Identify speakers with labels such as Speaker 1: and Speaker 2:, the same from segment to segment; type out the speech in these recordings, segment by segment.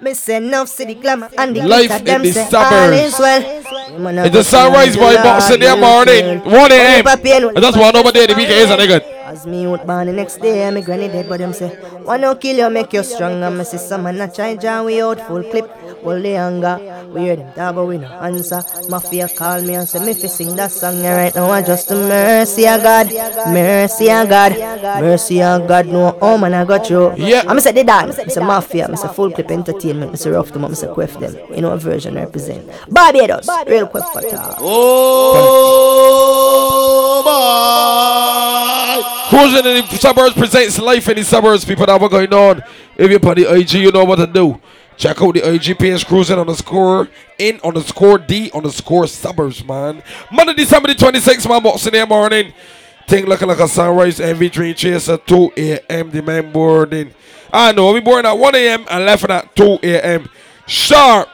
Speaker 1: Me say enough city glamour and the
Speaker 2: Life in the suburbs.
Speaker 1: all is well.
Speaker 2: It's a sunrise boy box in the morning. 1 a.m. And that's why nobody in the weekend is a nigga.
Speaker 1: As me out born the next day, me granny dead, but them say, One no kill you, make you stronger. Me say, some man a try jam we out full clip. Hold the anger, we hear them talk, but we no answer. Mafia call me and say, me fi sing that song yeah, right now. I just the mercy of God, mercy of God, mercy of God. No, oh man, I got you.
Speaker 2: Yeah.
Speaker 1: I me say the dance, me say mafia, I me say full clip entertainment, I me say rough them, me say quiff them. You know version I represent. Barbados, real quick for talk.
Speaker 2: Oh boy! Cruising in the suburbs presents life in the suburbs. People that were going on. If you're on the IG, you know what to do. Check out the IG page cruising on the score in on the score D on the score suburbs, man. Monday, December the 26th, man, boxing in the morning. Thing looking like a sunrise MV Dream Chaser 2 a.m. The man boarding. I know we boarding at 1 a.m. and left at 2 a.m. Sharp.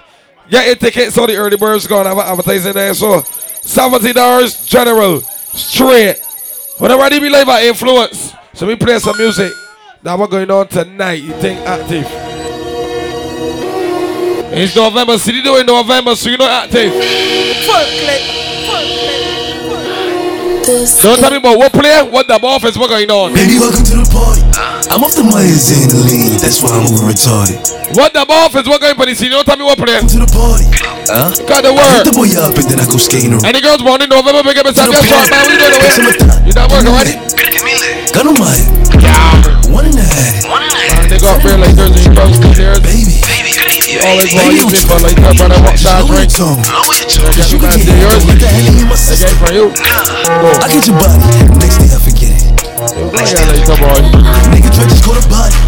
Speaker 2: Get your tickets on the early birds gonna have advertising there. So $70 general. Straight. Whatever they be live at influence. So we play some music. That what going on tonight. You think active. It's November. City doing November, so you know active. Don't tell me about what player, what the office, what going on.
Speaker 3: Baby, welcome to the party. I'm off the Myers and the lean, that's why I'm over retarded.
Speaker 2: What the office, what going on the scene? Don't tell me what player.
Speaker 3: To the party. Huh?
Speaker 2: Got the word.
Speaker 3: hit the boy up and then I go skating around.
Speaker 2: Any girls born in November, big up yourself. Yes, short man, we doing it. You not working, right?
Speaker 3: Gun on my One and a half.
Speaker 2: Man, they got real like Thursday girls two years.
Speaker 3: Baby.
Speaker 2: Always want you people like that, brother. What that drink? They get you man, say yours.
Speaker 3: Get the hell in my
Speaker 2: They
Speaker 3: system.
Speaker 2: get it for you.
Speaker 3: I get your body. Next day I forget it.
Speaker 2: Yeah, like, come on.
Speaker 3: Nigga try to score the body.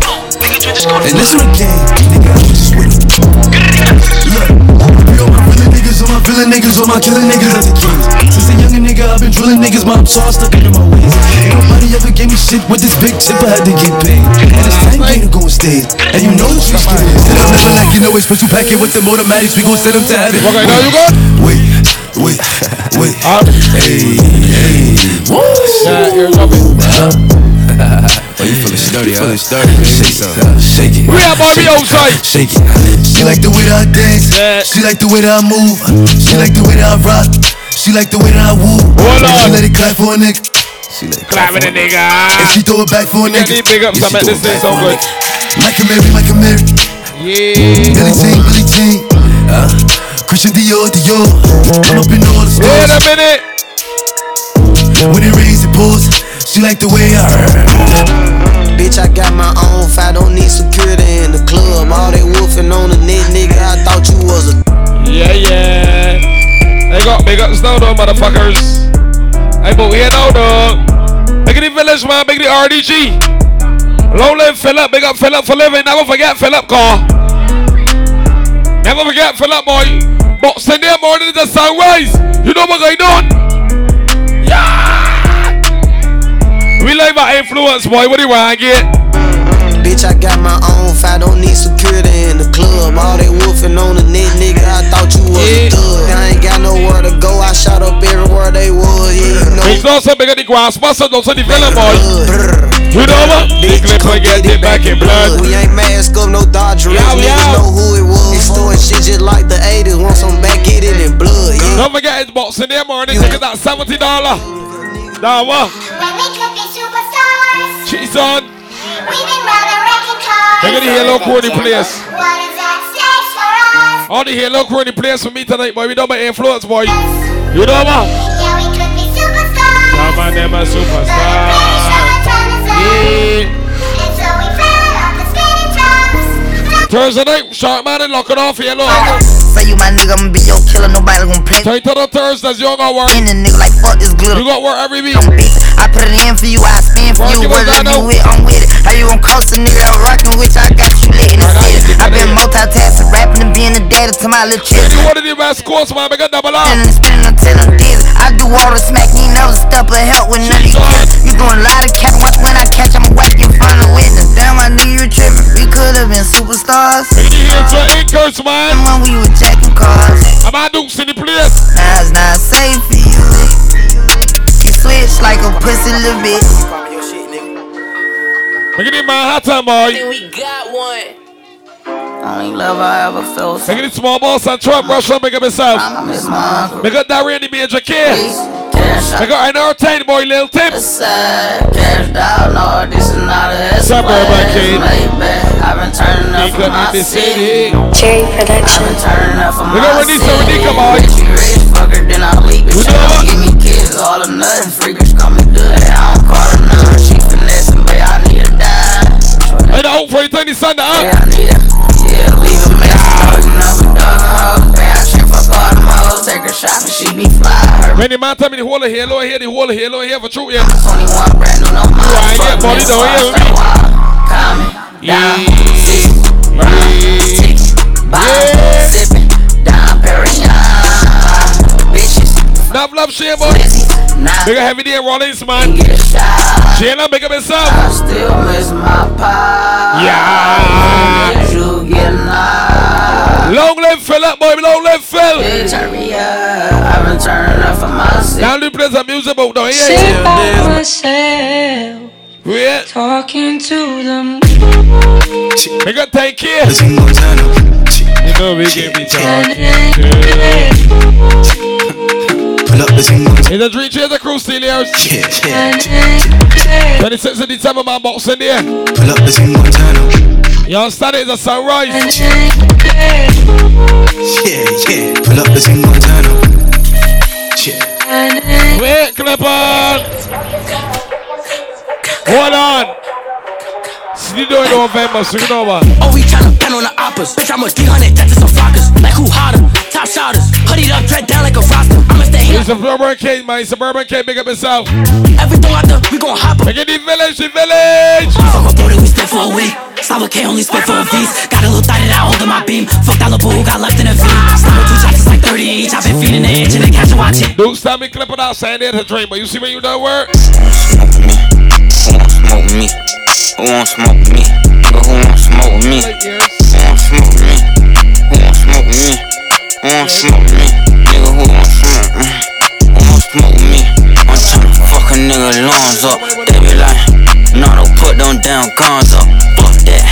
Speaker 3: And this one game. Nigga, I was just with it. Look. We all my real niggas, all my villain niggas, all my killing niggas at the kings. Since a younger nigga, I've been drilling niggas, my so I stuck into my ways. Ain't nobody ever gave me shit with this big tip, I had to get paid. And it's time game to go and stay. And you know what you scared. Instead of never like, you know, a special packet with the automatics, we gon' send them to heaven.
Speaker 2: What going on, you got?
Speaker 3: Wait, wait, wait. Hey, hey.
Speaker 2: Yeah, here's up it.
Speaker 3: Oh, you feeling sturdy, huh? Feeling sturdy, Shake something. Shake it.
Speaker 2: We have Bobby outside.
Speaker 3: Shake it. She like the way that I dance.
Speaker 2: Yeah.
Speaker 3: She like the way that I move. She like the way that I rock. She like the way that I woo.
Speaker 2: Hold
Speaker 3: And She
Speaker 2: on.
Speaker 3: let it clap for a nigga. She let it clap for a
Speaker 2: nigga.
Speaker 3: And she throw it back for a nigga.
Speaker 2: these big ups,
Speaker 3: Yeah,
Speaker 2: I
Speaker 3: she
Speaker 2: bet this
Speaker 3: it
Speaker 2: thing so
Speaker 3: for
Speaker 2: good.
Speaker 3: nigga. Like a Mary, like a Mary.
Speaker 2: Yeah.
Speaker 3: Billie Jean, Billie Jean. Uh, Christian Dior, Dior. I'm up in all the
Speaker 2: Wait a minute.
Speaker 3: When it rains, it pours. She like the way I.
Speaker 4: Bitch, I got my own fight, don't need security in the club. All they wolfing on the net, nigga, I thought you was a.
Speaker 2: Yeah, yeah. They got big ups now, though, motherfuckers. Hey, but we here now, though. Big the village, man. Big the RDG. Long live Philip. Big up Philip for living. Never forget Philip, car. Never forget Philip, boy. But Sunday morning is the sunrise. You know what going on? Yeah. We live by influence, boy. What do you want to get?
Speaker 4: Bitch, I got my own fight. Don't need security in the club. All they wolfing on the net, nigga. I thought you was
Speaker 2: yeah.
Speaker 4: a thug. I ain't got nowhere to go. I shot up everywhere they was. Yeah, you know.
Speaker 2: It's not so big at the ground. Sponsor, don't say the villain, boy. You know what? Big clip and get it back in blood.
Speaker 4: We ain't mask up, no Dodgers.
Speaker 2: Yow, yow.
Speaker 4: Niggas know who it was. It's doing shit just like the 80s. Want some back, get it in blood. Yeah.
Speaker 2: Don't forget it's boxing there morning. Tickets at $70. Dawa.
Speaker 5: When we could be superstars.
Speaker 2: Jesus.
Speaker 5: We've been running wrecking cars.
Speaker 2: Look at the hello crew in place.
Speaker 5: What is?
Speaker 2: All the hello crew in players for me tonight, boy. We don't make influence, boy. You know what?
Speaker 5: Yeah, we could be superstars. Sharkman, they're my superstars.
Speaker 2: Yeah.
Speaker 5: And So we fell off the spinning tops.
Speaker 2: Thursday night, Sharp Man and Lock It Off, hello.
Speaker 6: Say you my nigga, I'ma be your killer, nobody gon' play
Speaker 2: Tight to the Thursdays, you got work.
Speaker 6: in the nigga like fuck this glitter.
Speaker 2: You got work every week.
Speaker 6: Them bitch, I put it in for you, I spin for you.
Speaker 2: you, Lozano.
Speaker 6: you with, I'm with it. How you gon' coast a nigga I'm rockin' with? I got you lit in the
Speaker 2: I
Speaker 6: city. I been multitasking, rapping and being a daddy to my little children.
Speaker 2: one of the best course, man, make a double up.
Speaker 6: And spinning until I'm dizzy. I do all the smack, you never step or help with none of you. You doing a lot of cat, watch when I catch, I'ma whack in front of witness. Damn, I knew you were tripping. We could've been superstars.
Speaker 2: Make it here to Inkers, man.
Speaker 6: When we were jacking cars.
Speaker 2: I'm at Dukes in the place.
Speaker 6: Now it's not safe for you. You switch like a pussy little bitch.
Speaker 2: Make it in Manhattan, boy.
Speaker 7: we got one.
Speaker 8: Only love I ever felt.
Speaker 2: Make it small boss and Trump uh-huh. rush on, make up himself.
Speaker 8: I miss my uncle.
Speaker 2: Make up that Randy Major K.
Speaker 8: Cash out.
Speaker 2: Make up an entertain boy, Lil Tim.
Speaker 8: Side, cash down, no, this is not a
Speaker 2: Suburban kid.
Speaker 8: I've been turning up for
Speaker 2: Nigga
Speaker 8: my
Speaker 2: in the
Speaker 8: city.
Speaker 2: city.
Speaker 9: Cherry
Speaker 8: I've
Speaker 9: Production.
Speaker 8: been turning up for
Speaker 2: We
Speaker 8: my
Speaker 2: got Renee, so
Speaker 8: city.
Speaker 2: Renee, come on.
Speaker 8: Rich, rich fucker, then I leave it.
Speaker 2: We
Speaker 8: She
Speaker 2: know
Speaker 8: don't
Speaker 2: what?
Speaker 8: give me kids, all or nothing. Freakers call me good, dime.
Speaker 2: And I hope for eternity Sunday, huh?
Speaker 8: Yeah, I need a, yeah, leave a mess. You never dug a hoe. Man, I check fuck all hoes. Take her shopping, she be fly.
Speaker 2: Many man tell me the whole of here, low here, the whole of here, low here for truth, yeah.
Speaker 8: 21 brand new, no mind.
Speaker 2: Right, yeah, buddy, don't hear me.
Speaker 8: Coming down, six,
Speaker 2: Yeah.
Speaker 8: six, sipping
Speaker 2: Love, love, share, boy.
Speaker 8: busy, nah,
Speaker 2: Big heavy day, Rollins, man.
Speaker 8: get a shot.
Speaker 2: Up himself.
Speaker 8: I still miss my pie.
Speaker 2: Yeah.
Speaker 8: Did you get knocked?
Speaker 2: Long live Phil, boy, long live Phil.
Speaker 8: Hey, turn me up. I've been turning up for my city.
Speaker 2: Now the plays some music about now,
Speaker 9: Sit
Speaker 2: yeah.
Speaker 9: by myself,
Speaker 2: Yeah.
Speaker 9: talking to them.
Speaker 2: Make up thank you. You know we can be
Speaker 3: Pull up, listen, Montana.
Speaker 2: In the dream chase the crew still here.
Speaker 3: Yeah, yeah.
Speaker 2: 26th of December, man, box in there.
Speaker 3: Pull up, listen, Montana.
Speaker 2: You understand it's a sunrise.
Speaker 3: Yeah, yeah. Pull up, listen, Montana. Yeah.
Speaker 2: Wait, clip on. Hold on. See doing November, so you know what?
Speaker 7: Oh, we tryna pen on the oppas. Bitch, I'm a 300, that's some flockers. Like who hotter? Top shotters. Hoodied up, dread down like a roster. I'ma stay here.
Speaker 2: It's a suburban king, man. Suburban king, big up himself.
Speaker 7: Everything out there, we gon' hop up.
Speaker 2: Make it the village, the village.
Speaker 7: Fuck a boat, we spit for a week. Slava K only spit for a piece. Got a little thought that I hold in my beam. Fuck that little boo who got left in a V. Slava two shots, it's like 30 each. I've been feeding the itch and they catch a watch it.
Speaker 2: Dude, stop me clipping out saying it's a dream, but you see when you done work?
Speaker 10: Smoke with me. Who won't smoke me? Who won't smoke with me? Who won't smoke with me? Who won't smoke with me? Who won't smoke with me? Nigga, who won't smoke with me? Who won't smoke with me? I'm tryna fuck a nigga lungs up. They be like, no, don't put them damn guns up. Fuck that.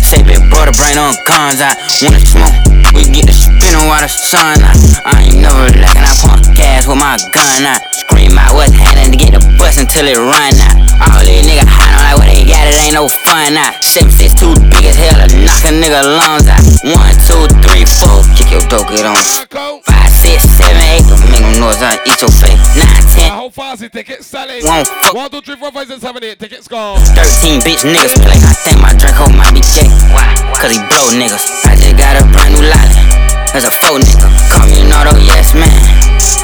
Speaker 10: Say big brother, bring them guns out. When it's smoke, we get the spinning while the sun out. I ain't never lacking, I pump gas with my gun out. Scream out what's happening to get the bus until it run out. All these niggas hot on like what they got, it ain't no fun out. Seven six two big as hell to knock a nigga lungs out. One, two, three, four, kick your dope, get on. Five, six, seven, eight, don't make no noise, I eat your face. Nine, ten,
Speaker 2: How fast is ticket selling?
Speaker 10: Won't fuck.
Speaker 2: One, two, three, four, five, six, seven, eight. Tickets gone.
Speaker 10: 13 bitch niggas feel like I think my Draco might be gay. Why? Cause he blow niggas. I just got a brand new lolly. There's a faux nigga. Call me an auto, yes man.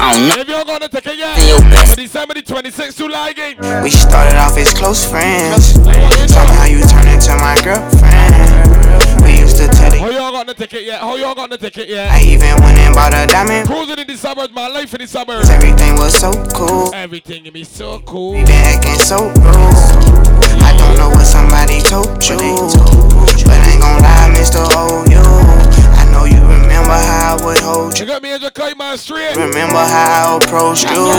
Speaker 10: I don't know
Speaker 2: If you don't got the ticket yet,
Speaker 10: your best.
Speaker 2: December the 26th, July game.
Speaker 11: We started off as close friends. Somehow you turned into my girlfriend. We used to tell
Speaker 2: How
Speaker 11: it.
Speaker 2: y'all got the ticket yet? How y'all got the ticket yet?
Speaker 11: I even went and bought a diamond.
Speaker 2: Cruising in the suburbs, my life in the suburbs.
Speaker 11: Everything was so cool.
Speaker 2: Everything be so cool.
Speaker 11: We been acting so rude. I don't know what somebody told you. But I ain't gon' lie, Mr. OU. I know you remember how I would hold
Speaker 2: You
Speaker 11: you.
Speaker 2: got me as a kite man straight.
Speaker 11: Remember how I approached you.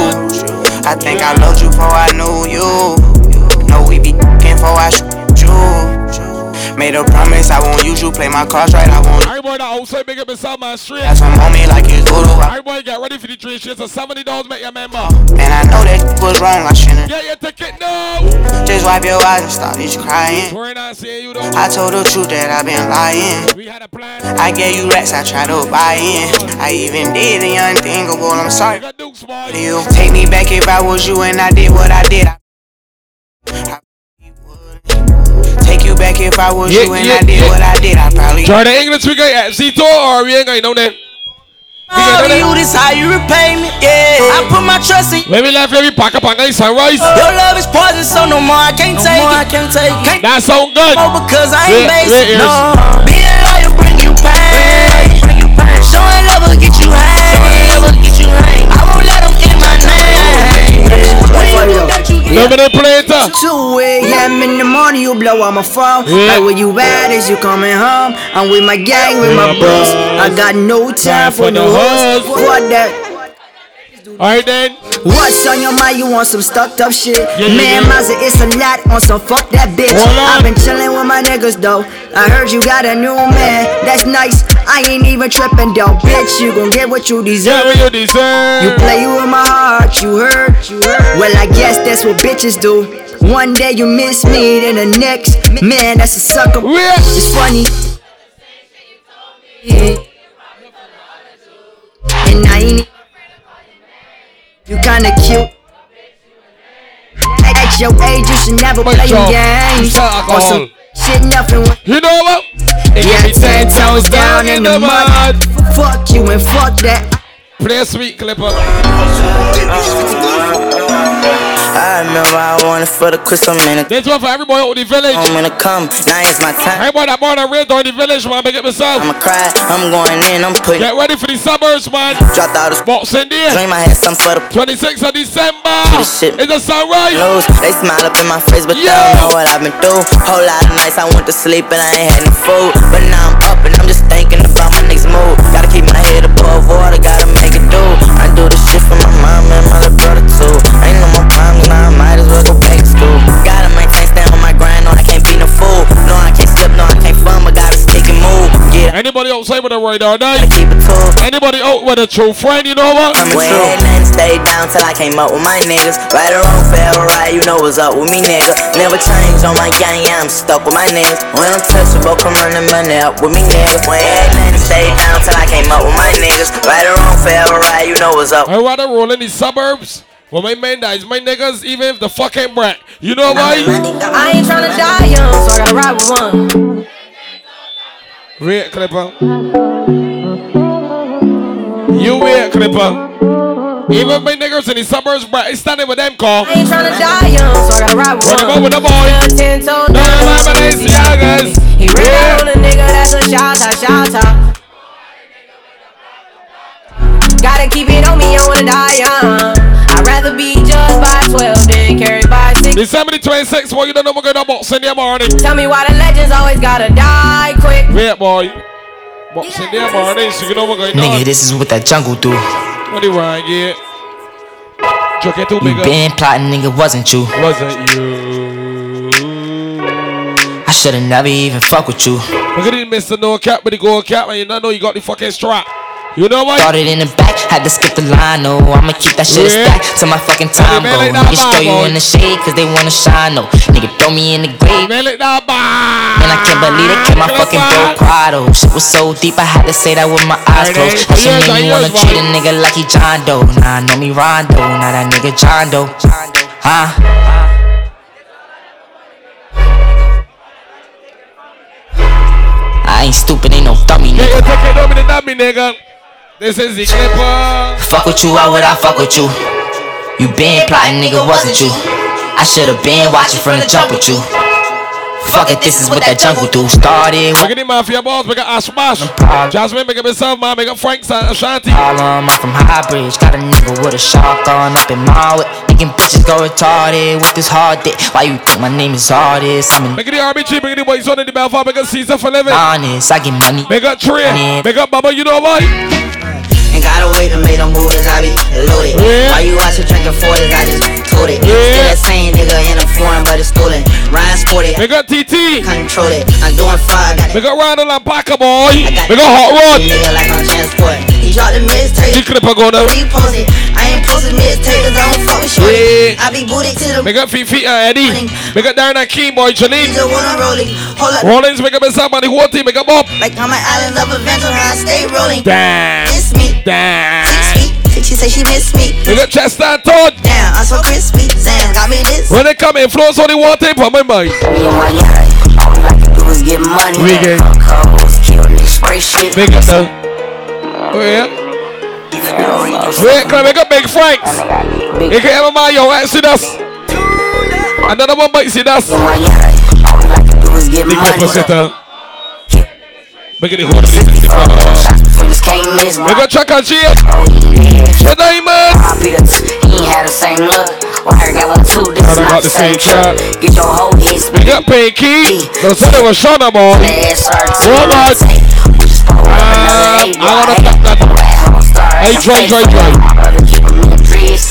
Speaker 11: I think I loved you before I knew you. Know we be f***ing before I shoot you. Made a promise I won't use you. Play my cards right, I won't.
Speaker 2: I boy, that outside big up inside man straight.
Speaker 11: That's some me like it's voodoo.
Speaker 2: I boy, get ready for the three shits. So seventy dollars make your member.
Speaker 11: And I know that was wrong, I shouldn't.
Speaker 2: Get your ticket now.
Speaker 11: Just wipe your eyes and started crying.
Speaker 2: We're not seeing you though.
Speaker 11: I told the truth that I've been lying.
Speaker 2: We had a plan.
Speaker 11: I gave you racks, I tried to buy in. I even did the unthinkable, I'm sorry. You take me back if I was you and I did what I did. I- Take you back if I was
Speaker 2: Yeah,
Speaker 11: you and
Speaker 2: yeah,
Speaker 11: I did
Speaker 2: yeah.
Speaker 11: what I did. I probably.
Speaker 2: Try the English we got at Zito or we ain't got no name. We got no
Speaker 7: you,
Speaker 2: name.
Speaker 7: this how you repay me. Yeah. I put my trust in you.
Speaker 2: When we left, every pack up on guys sunrise.
Speaker 7: Your love is poison, so no more I can't take it. I can't take it. Can't
Speaker 2: That sound good.
Speaker 7: more because I ain't
Speaker 2: wait,
Speaker 7: basic.
Speaker 2: ears.
Speaker 7: No. Being loyal bring you pain. Bring you pain. Showing love will get you high. Showing love will get you high. I won't let them in my name. When you look that you
Speaker 2: Remember the plater?
Speaker 8: 2 a.m. in the morning, you blow on my phone.
Speaker 2: Yeah.
Speaker 8: Like where you at? Is you coming home? I'm with my gang, with my
Speaker 2: my
Speaker 8: bros. I got no time for no hoes. What that?
Speaker 2: Alright then.
Speaker 12: What's on your mind? You want some stuck up shit?
Speaker 2: Yeah, yeah,
Speaker 12: Man,
Speaker 2: yeah.
Speaker 12: It's a lot on some fuck that bitch. I've been chillin' with my niggas though. I heard you got a new man. That's nice. I ain't even trippin' though. Bitch, you gon' get what you
Speaker 2: Get
Speaker 12: deserve.
Speaker 2: what you deserve.
Speaker 12: You play you with my heart, you heard? Well, I guess that's what bitches do. One day you miss me, then the next, man, that's a sucker.
Speaker 2: Yeah.
Speaker 12: It's funny. And I ain't. You kinda cute. At your age, you should never play
Speaker 2: yo,
Speaker 12: games.
Speaker 2: it's alcohol.
Speaker 12: Or some shit, nothing.
Speaker 2: You know what? It
Speaker 12: Yeah,
Speaker 2: ten toes down in the mud.
Speaker 12: Fuck you and fuck that.
Speaker 2: Play a sweet clipper.
Speaker 13: I remember I wanted for the crystal minute.
Speaker 2: This one for every boy out in the village.
Speaker 13: I'm gonna come, now it's my time.
Speaker 2: Every boy that born and raised out in the village, man, make it myself.
Speaker 13: I'ma cry, I'm going in, I'm putting.
Speaker 2: Get ready for the suburbs, man.
Speaker 13: Dropped out of
Speaker 2: Boxing Day.
Speaker 13: dream, I had something for the
Speaker 2: 26th of December.
Speaker 13: This shit.
Speaker 2: It's a sunrise.
Speaker 13: Blues. They smile up in my face, but they don't know what I've been through. Whole lot of nights I went to sleep and I ain't had no food. But now I'm up and I'm just thinking about my next move. Gotta keep my head above water, gotta make it do. I do this shit for my mom and my little brother too. Ain't no more problems, now I might as well go back to school. Gotta maintain, stay on my grind, no, I can't be no fool. No, I can't slip, no, I can't fun, but gotta stick and move. Get
Speaker 2: Anybody outside with a radar
Speaker 13: gotta
Speaker 2: night?
Speaker 13: keep it cool.
Speaker 2: Anybody out with a true friend, you know what?
Speaker 13: Went and stayed down till I came up with my niggas. Right or wrong, fair or right, you know what's up with me, nigga. Never change on my gang, yeah, I'm stuck with my niggas. When I'm touchable, come running money up with me, nigga. Went and stayed down till I came up with my niggas. Right or wrong, fair or right, you know what's up.
Speaker 2: I rather roll in the suburbs. Well, my main guys, my niggas, even if the fuck ain't brat. You know why?
Speaker 14: I ain't tryna die young, so I gotta ride with one.
Speaker 2: Wait, Clipper. You wait, Clipper. Even my niggas in the suburbs, brat, it's standing with them, call.
Speaker 14: I ain't tryna die young, so I gotta ride with
Speaker 2: Run
Speaker 14: one.
Speaker 2: up with the boy.
Speaker 14: Ten toes
Speaker 2: No,
Speaker 14: down,
Speaker 2: my Balenciagas.
Speaker 14: He ran on a nigga, that's a shout out. Gotta keep it on me, I wanna die young. I'd rather be judged by 12 than carried by 6.
Speaker 2: December the 26th, boy, you don't know we're going to box in the morning.
Speaker 14: Tell me why the legends always gotta die quick.
Speaker 2: Wait, boy. Box in the morning, so you know we're going
Speaker 15: Nigga,
Speaker 2: on.
Speaker 15: this is what that jungle do.
Speaker 2: What do you want, yeah? Chuck it too
Speaker 15: You been plotting, nigga, wasn't you?
Speaker 2: Wasn't you?
Speaker 15: I shoulda never even fuck with you.
Speaker 2: Look at this Mr. No Cap with the gold cap, and you don't know you got the fucking strap. You know what?
Speaker 15: Started in the back, had to skip the line, no. I'ma keep that shit
Speaker 2: Yeah.
Speaker 15: stacked till my fucking time go. Niggas throw you in the shade cause they wanna shine, no. Nigga throw me in the grave.
Speaker 2: Man, let that bar.
Speaker 15: And I can't believe they kept my fucking bro quiet, oh. Shit was so deep, I had to say that with my eyes closed. That shit made me wanna treat a nigga like he John Doe. Nah, know me Rondo, nah, that nigga John Doe. Huh? I ain't stupid, ain't no dummy, nigga.
Speaker 2: you take it over the dummy, nigga. This is the clipper. Uh.
Speaker 15: Fuck with you, why would I fuck with you? You been plotting, nigga, wasn't you? I should've been watching from the jump with you. Fuck it, this is what that jungle do. Started
Speaker 2: Look at the mafia boss, make a Ash Bash. Jasmine, make it myself, man, make a Frank Ashanti.
Speaker 15: Harlem, I'm from High Bridge. Got a nigga with a shotgun up in my whip. Making bitches go retarded with this hard dick. Why you think my name is artist? I'm an
Speaker 2: Make it the RBG, make it the boys on the Belfast, make a Caesar for living.
Speaker 15: honest. I get money.
Speaker 2: Make up Trey, make up Bubba, you know what?
Speaker 6: Gotta wait to make them moves, I be loaded.
Speaker 2: Yeah.
Speaker 6: Why you watching drinking 40s? I just told it.
Speaker 2: Yeah.
Speaker 6: Still that same nigga in a foreign, but it's stolen. Ryan sporty.
Speaker 2: Make up TT.
Speaker 6: Control it. I'm doing fire, got it.
Speaker 2: Make up Randall and Packer, boy. Make up Hot Rod.
Speaker 6: Nigga like I'm transport. He dropped the mixtape.
Speaker 2: The clipper going up.
Speaker 6: Repost it. I ain't posting mixtape cause I don't fuck with shorty.
Speaker 2: Yeah.
Speaker 6: I be booted to the
Speaker 2: Make up Fifi and Eddie. Make up Darren and Keem, boy. Janine.
Speaker 6: just wanna roll it. Hold up.
Speaker 2: Rollins, make up myself, man. The whole team, make up Bob.
Speaker 6: Like on my island of adventure, I stay rolling.
Speaker 2: Damn.
Speaker 6: Miss me.
Speaker 2: Damn.
Speaker 6: She said she miss me.
Speaker 2: Make up Chester and Todd.
Speaker 6: Damn, I'm so crispy. Sam got me this.
Speaker 2: When they come in, flows only one tape on my mind.
Speaker 6: all we like to Do is get money.
Speaker 2: We get.
Speaker 6: Spray shit.
Speaker 2: Make it though. Oh yeah. Wait, can I make up Big Franks? You can have my yo, right? See this. Another one bite, see this.
Speaker 6: get
Speaker 2: Big
Speaker 6: money.
Speaker 2: Pepper sitter. Make it thing. Make a track and cheer. The diamond.
Speaker 6: He ain't had the same look. Wire got one two. This is
Speaker 2: got
Speaker 6: not
Speaker 2: the
Speaker 6: same
Speaker 2: track.
Speaker 6: Get your whole head split.
Speaker 2: Make up Pinky. Don't say Shauna, boy. One more. Uh, I wanna clap that. Hey, dry, dry.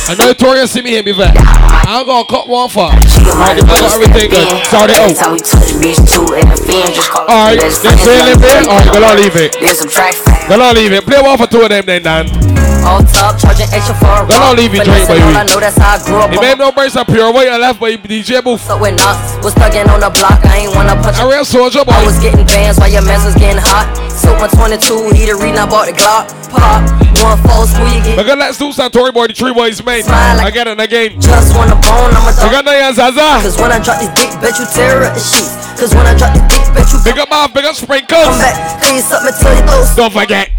Speaker 2: I know Tori see me here before. I'm gonna cut one for. Alright, I got everything good. Start it out.
Speaker 16: How we touch bitch too and the fan just call
Speaker 2: Alright,
Speaker 16: Let's
Speaker 2: then it
Speaker 16: get
Speaker 2: bit. Alright,
Speaker 16: it.
Speaker 2: gonna leave it.
Speaker 16: Then subtract
Speaker 2: leave it. Play one for two of them then, Dan.
Speaker 17: On top, charging extra for a
Speaker 2: Gonna leave it,
Speaker 17: all
Speaker 2: baby.
Speaker 17: I know that's how I grew up.
Speaker 2: He made no brace up pure white and left by DJ Booth.
Speaker 17: So when I was thugging on the block, I ain't wanna punch
Speaker 2: A real soldier boy.
Speaker 17: I was getting bands while your mess was getting hot. So 122, he the reason I bought the Glock. Pop, one false school, you get
Speaker 2: We're gonna let Zeus and Tory Boy, the three boys, man. Again and again.
Speaker 17: just wanna bone, I'm a dog.
Speaker 2: got Naya Zaza.
Speaker 17: Cause when I drop this dick, bet you tear up the sheets. Cause when I drop this dick, bet you
Speaker 2: Big up Marv, big up Sprinkles.
Speaker 17: come back, clean something till you throw
Speaker 2: Don't forget.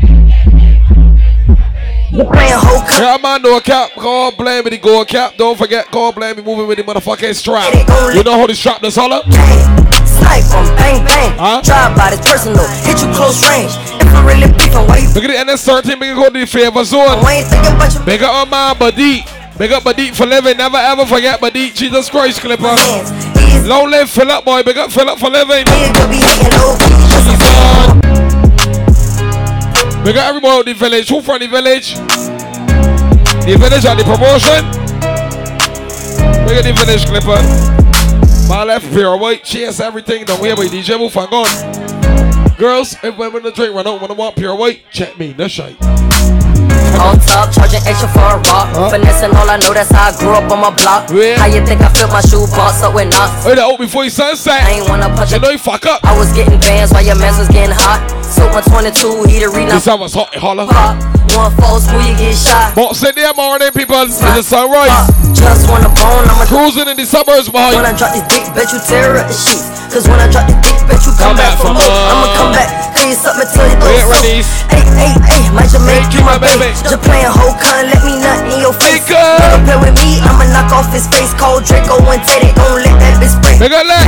Speaker 17: You playing whole cup.
Speaker 2: Yeah, man, no cap. Call blame me the gold cap. Don't forget, call blame me moving with the motherfucking strap. You know how the strap does holler?
Speaker 17: Snipe from bang bang.
Speaker 2: Huh?
Speaker 17: Drive by the personal, hit you close range. If I'm really beefing, why you
Speaker 2: Look at the NS13, big go to the favor zone.
Speaker 17: I ain't thinking about your
Speaker 2: Big up my man, Badit. Big up Badit for living. Never ever forget Badit. Jesus Christ, Clipper. Long live Philip, boy. Big up Philip for living. Big up everybody out the village. Who from the village? The village at the promotion. Big up the village, Clipper. My left pure white. Chase everything. Don't worry about DJ Move and gone. Girls, if women to drink run out, wanna want pure white, check me. No shite.
Speaker 17: On top, charging extra for a rock. Finessing all I know, that's how I grew up on my block. Yeah. How you think I feel my shoe box up with knots?
Speaker 2: Hey, that out before you sunset.
Speaker 17: I ain't wanna punch
Speaker 2: You know you fuck up.
Speaker 17: I was getting bands while your mess was getting hot. So 122, he the reason I
Speaker 2: This time was hot, holler.
Speaker 17: pop. One false school, you get shot.
Speaker 2: Box in there morning, people. It's the sunrise.
Speaker 17: Just wanna bone, I'm a
Speaker 2: Cruising in the suburbs, boy.
Speaker 17: When I drop this dick, bet you tear up the sheets. Cause when I drop this dick, bet you come, back, for more. I'ma come back, clean something till you throw
Speaker 2: Get
Speaker 17: some.
Speaker 2: ready.
Speaker 17: Hey, hey, hey, make
Speaker 2: Make
Speaker 17: you my
Speaker 2: my
Speaker 17: baby. playing whole con, let me nut in your face.
Speaker 2: Nigga.
Speaker 17: Play with me, I'ma knock off his face. Cold Draco and Teddy, gon' let that bitch spray.
Speaker 2: Nigga, let.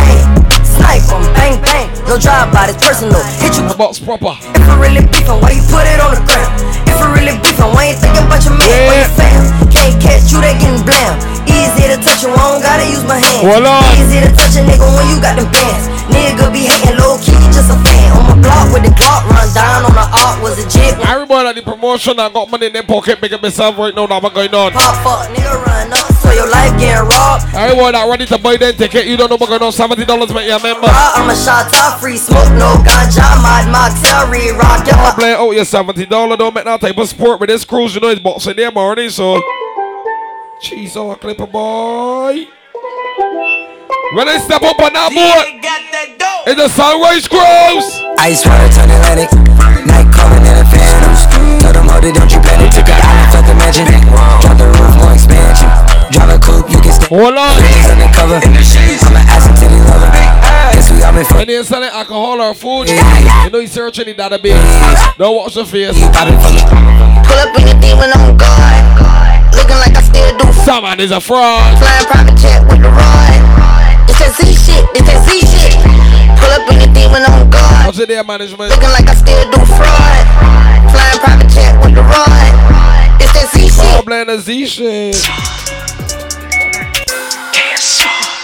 Speaker 17: Snipe 'em, bang, bang. No drive by, this personal. Hit you
Speaker 2: Box proper.
Speaker 17: if I really beefin', why you put it on the ground? If I really beefin', why you thinking about your man? Why you fam? Can't catch you, they getting blam. Easy to touch you, I don't gotta use my hands.
Speaker 2: Voila.
Speaker 17: Easy to touch a nigga when you got them bands. Nigga be hating low key, just a fan. On my block with the Glock, run down on the art was a jit.
Speaker 2: Everybody at the promotion, I got money in their pocket, up myself right now. Now what's going on?
Speaker 17: Pop up, nigga run up, so your life getting robbed.
Speaker 2: Everyone that ready to buy their ticket, you don't know what's going on. Seventy dollars, make you a member.
Speaker 17: I'm a shot top free, smoke no ganja, mod moxel, re-rock, get my
Speaker 2: Play out your seventy dollar. Don't make that type of sport with this cruise. You know it's box in there morning, so. Cheese on clipper boy. When I step up on that board, it's the sunrise cruise.
Speaker 18: Ice water turn Atlantic. Night calling in a phantom. Told them, hold it, don't you panic. Took an island, fuck the mansion. Drop the roof, more expansion. Drive a coupe, you can stay.
Speaker 2: Hold on.
Speaker 18: Bitches undercover. I'm an ass and titty lover. Guess we all been
Speaker 2: When
Speaker 18: fucking.
Speaker 2: they're selling alcohol or food, you know you searching the database. Don't watch the face.
Speaker 15: Pull up in the demon on guard. Looking like I still do
Speaker 2: Someone is a fraud.
Speaker 15: Flying private jet with the rod. It's that Z shit, it's that Z shit. Pull up in the demon on guard.
Speaker 2: What's it there, management?
Speaker 15: Looking like I still do fraud. Flying private jet with the rod. It's that Z shit.
Speaker 2: All blend the Z shit.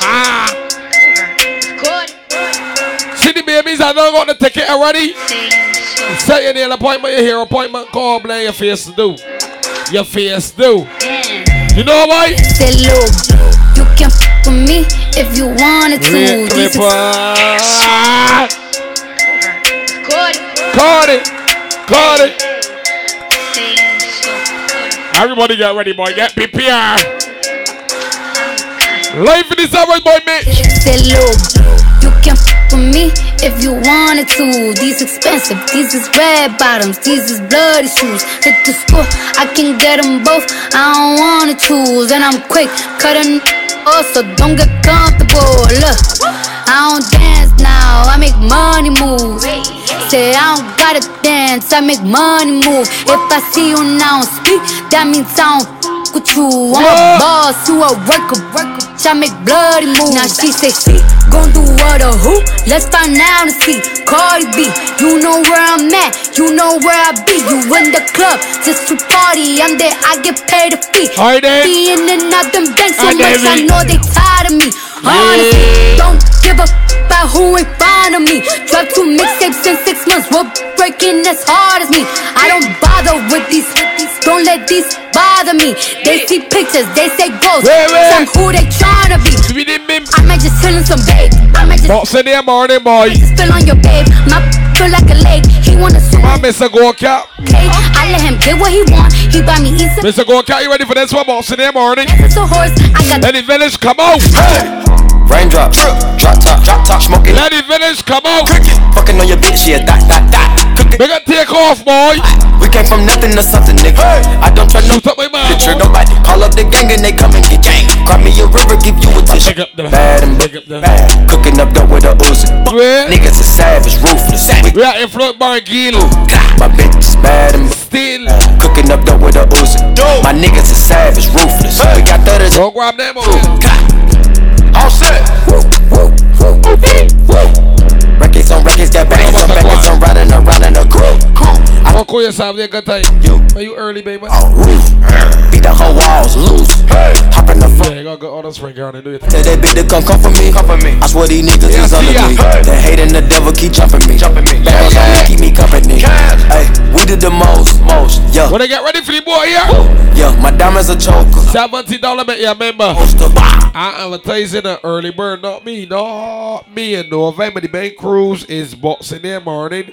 Speaker 2: Ah. See the babies, I don't got the ticket already. Set your nail appointment, your hair appointment, call blame your face to do. Your face do. You know why?
Speaker 19: Say, look, you can f with me if you wanted to.
Speaker 2: Red
Speaker 19: These
Speaker 2: Clipper. Caught it. Caught it. Everybody get ready, boy. Get PPR. Life in the summer, boy, mate.
Speaker 19: Say, look, you can f with me if you wanted to. These expensive, these is red bottoms, these is bloody shoes. Hit the school, I can get them both. I don't wanna choose, and I'm quick cutting off, so don't get comfortable. Look, I don't dance now, I make money move. Say I don't gotta dance, I make money move. If I see you now speak, that means I don't with you. I'm a boss, you a worker, worker. I make bloody moves. Now she say she gon' do what or who? Let's find out and see. Cardi B, you know where I'm at, you know where I be. You in the club just to party. I'm there, I get paid a fee.
Speaker 2: Hi there.
Speaker 19: Be in and out them banks so
Speaker 2: Hi,
Speaker 19: much, I know they tired of me. Honestly, don't give a about who in front of me. Drop two mixtapes in six months, we're breaking as hard as me. I don't bother with these, don't let these bother me. They see pictures, they say ghosts. I'm who they tryna be. I might just chill in some. I might just
Speaker 2: Boxing morning, boy.
Speaker 19: spill on your babe. My feel like a lake. He wanna swim.
Speaker 2: My Mr. Go Cap.
Speaker 19: Okay, I let him get what he want. He buy me some.
Speaker 2: Mr. Go Cap, you ready for this one? Boxing there, morning.
Speaker 19: It's a horse. I got
Speaker 2: Let the village come out.
Speaker 18: Raindrops, drop top, drop top, smoking.
Speaker 2: Let the village come out.
Speaker 18: Fucking on your bitch, yeah, that, that, that.
Speaker 2: We got take off, boy.
Speaker 18: We came from nothing to something, nigga. I don't try no my mind, picture, nobody. Call up the gang and they come and get gang. Grab me a river, give you a tissue. Bad and pick up the bad. Cooking up dope with a Uzi. Niggas is savage, ruthless.
Speaker 2: We are in front bar Gil.
Speaker 18: My bitch is bad and
Speaker 2: still
Speaker 18: cooking up dope with a Uzi. My niggas is savage, ruthless. We got thudders.
Speaker 2: Go grab them.
Speaker 18: Oh. On records, got bangs on records. I'm riding around in a group.
Speaker 2: Gonna call yourself there, good time. Are you early, baby?
Speaker 18: Oh, Beat the whole walls loose. Hey. Hop in the front.
Speaker 2: Yeah, you gotta go on the spring ground and do it.
Speaker 18: Tell that bitch to come come for me. Come for me. I swear these niggas
Speaker 2: Yeah,
Speaker 18: is under
Speaker 2: ya.
Speaker 18: me. The hate and the devil keep jumping me. Jumping me. Barrels on me, keep me company. Hey, we did the most, most. Yeah.
Speaker 2: When they get ready for the boy here.
Speaker 18: Yeah, my diamonds a choker.
Speaker 2: Seventy dollar bet, yeah, member. I am advertising an early bird, not me, not me. In November, the bank cruise is boxing there morning.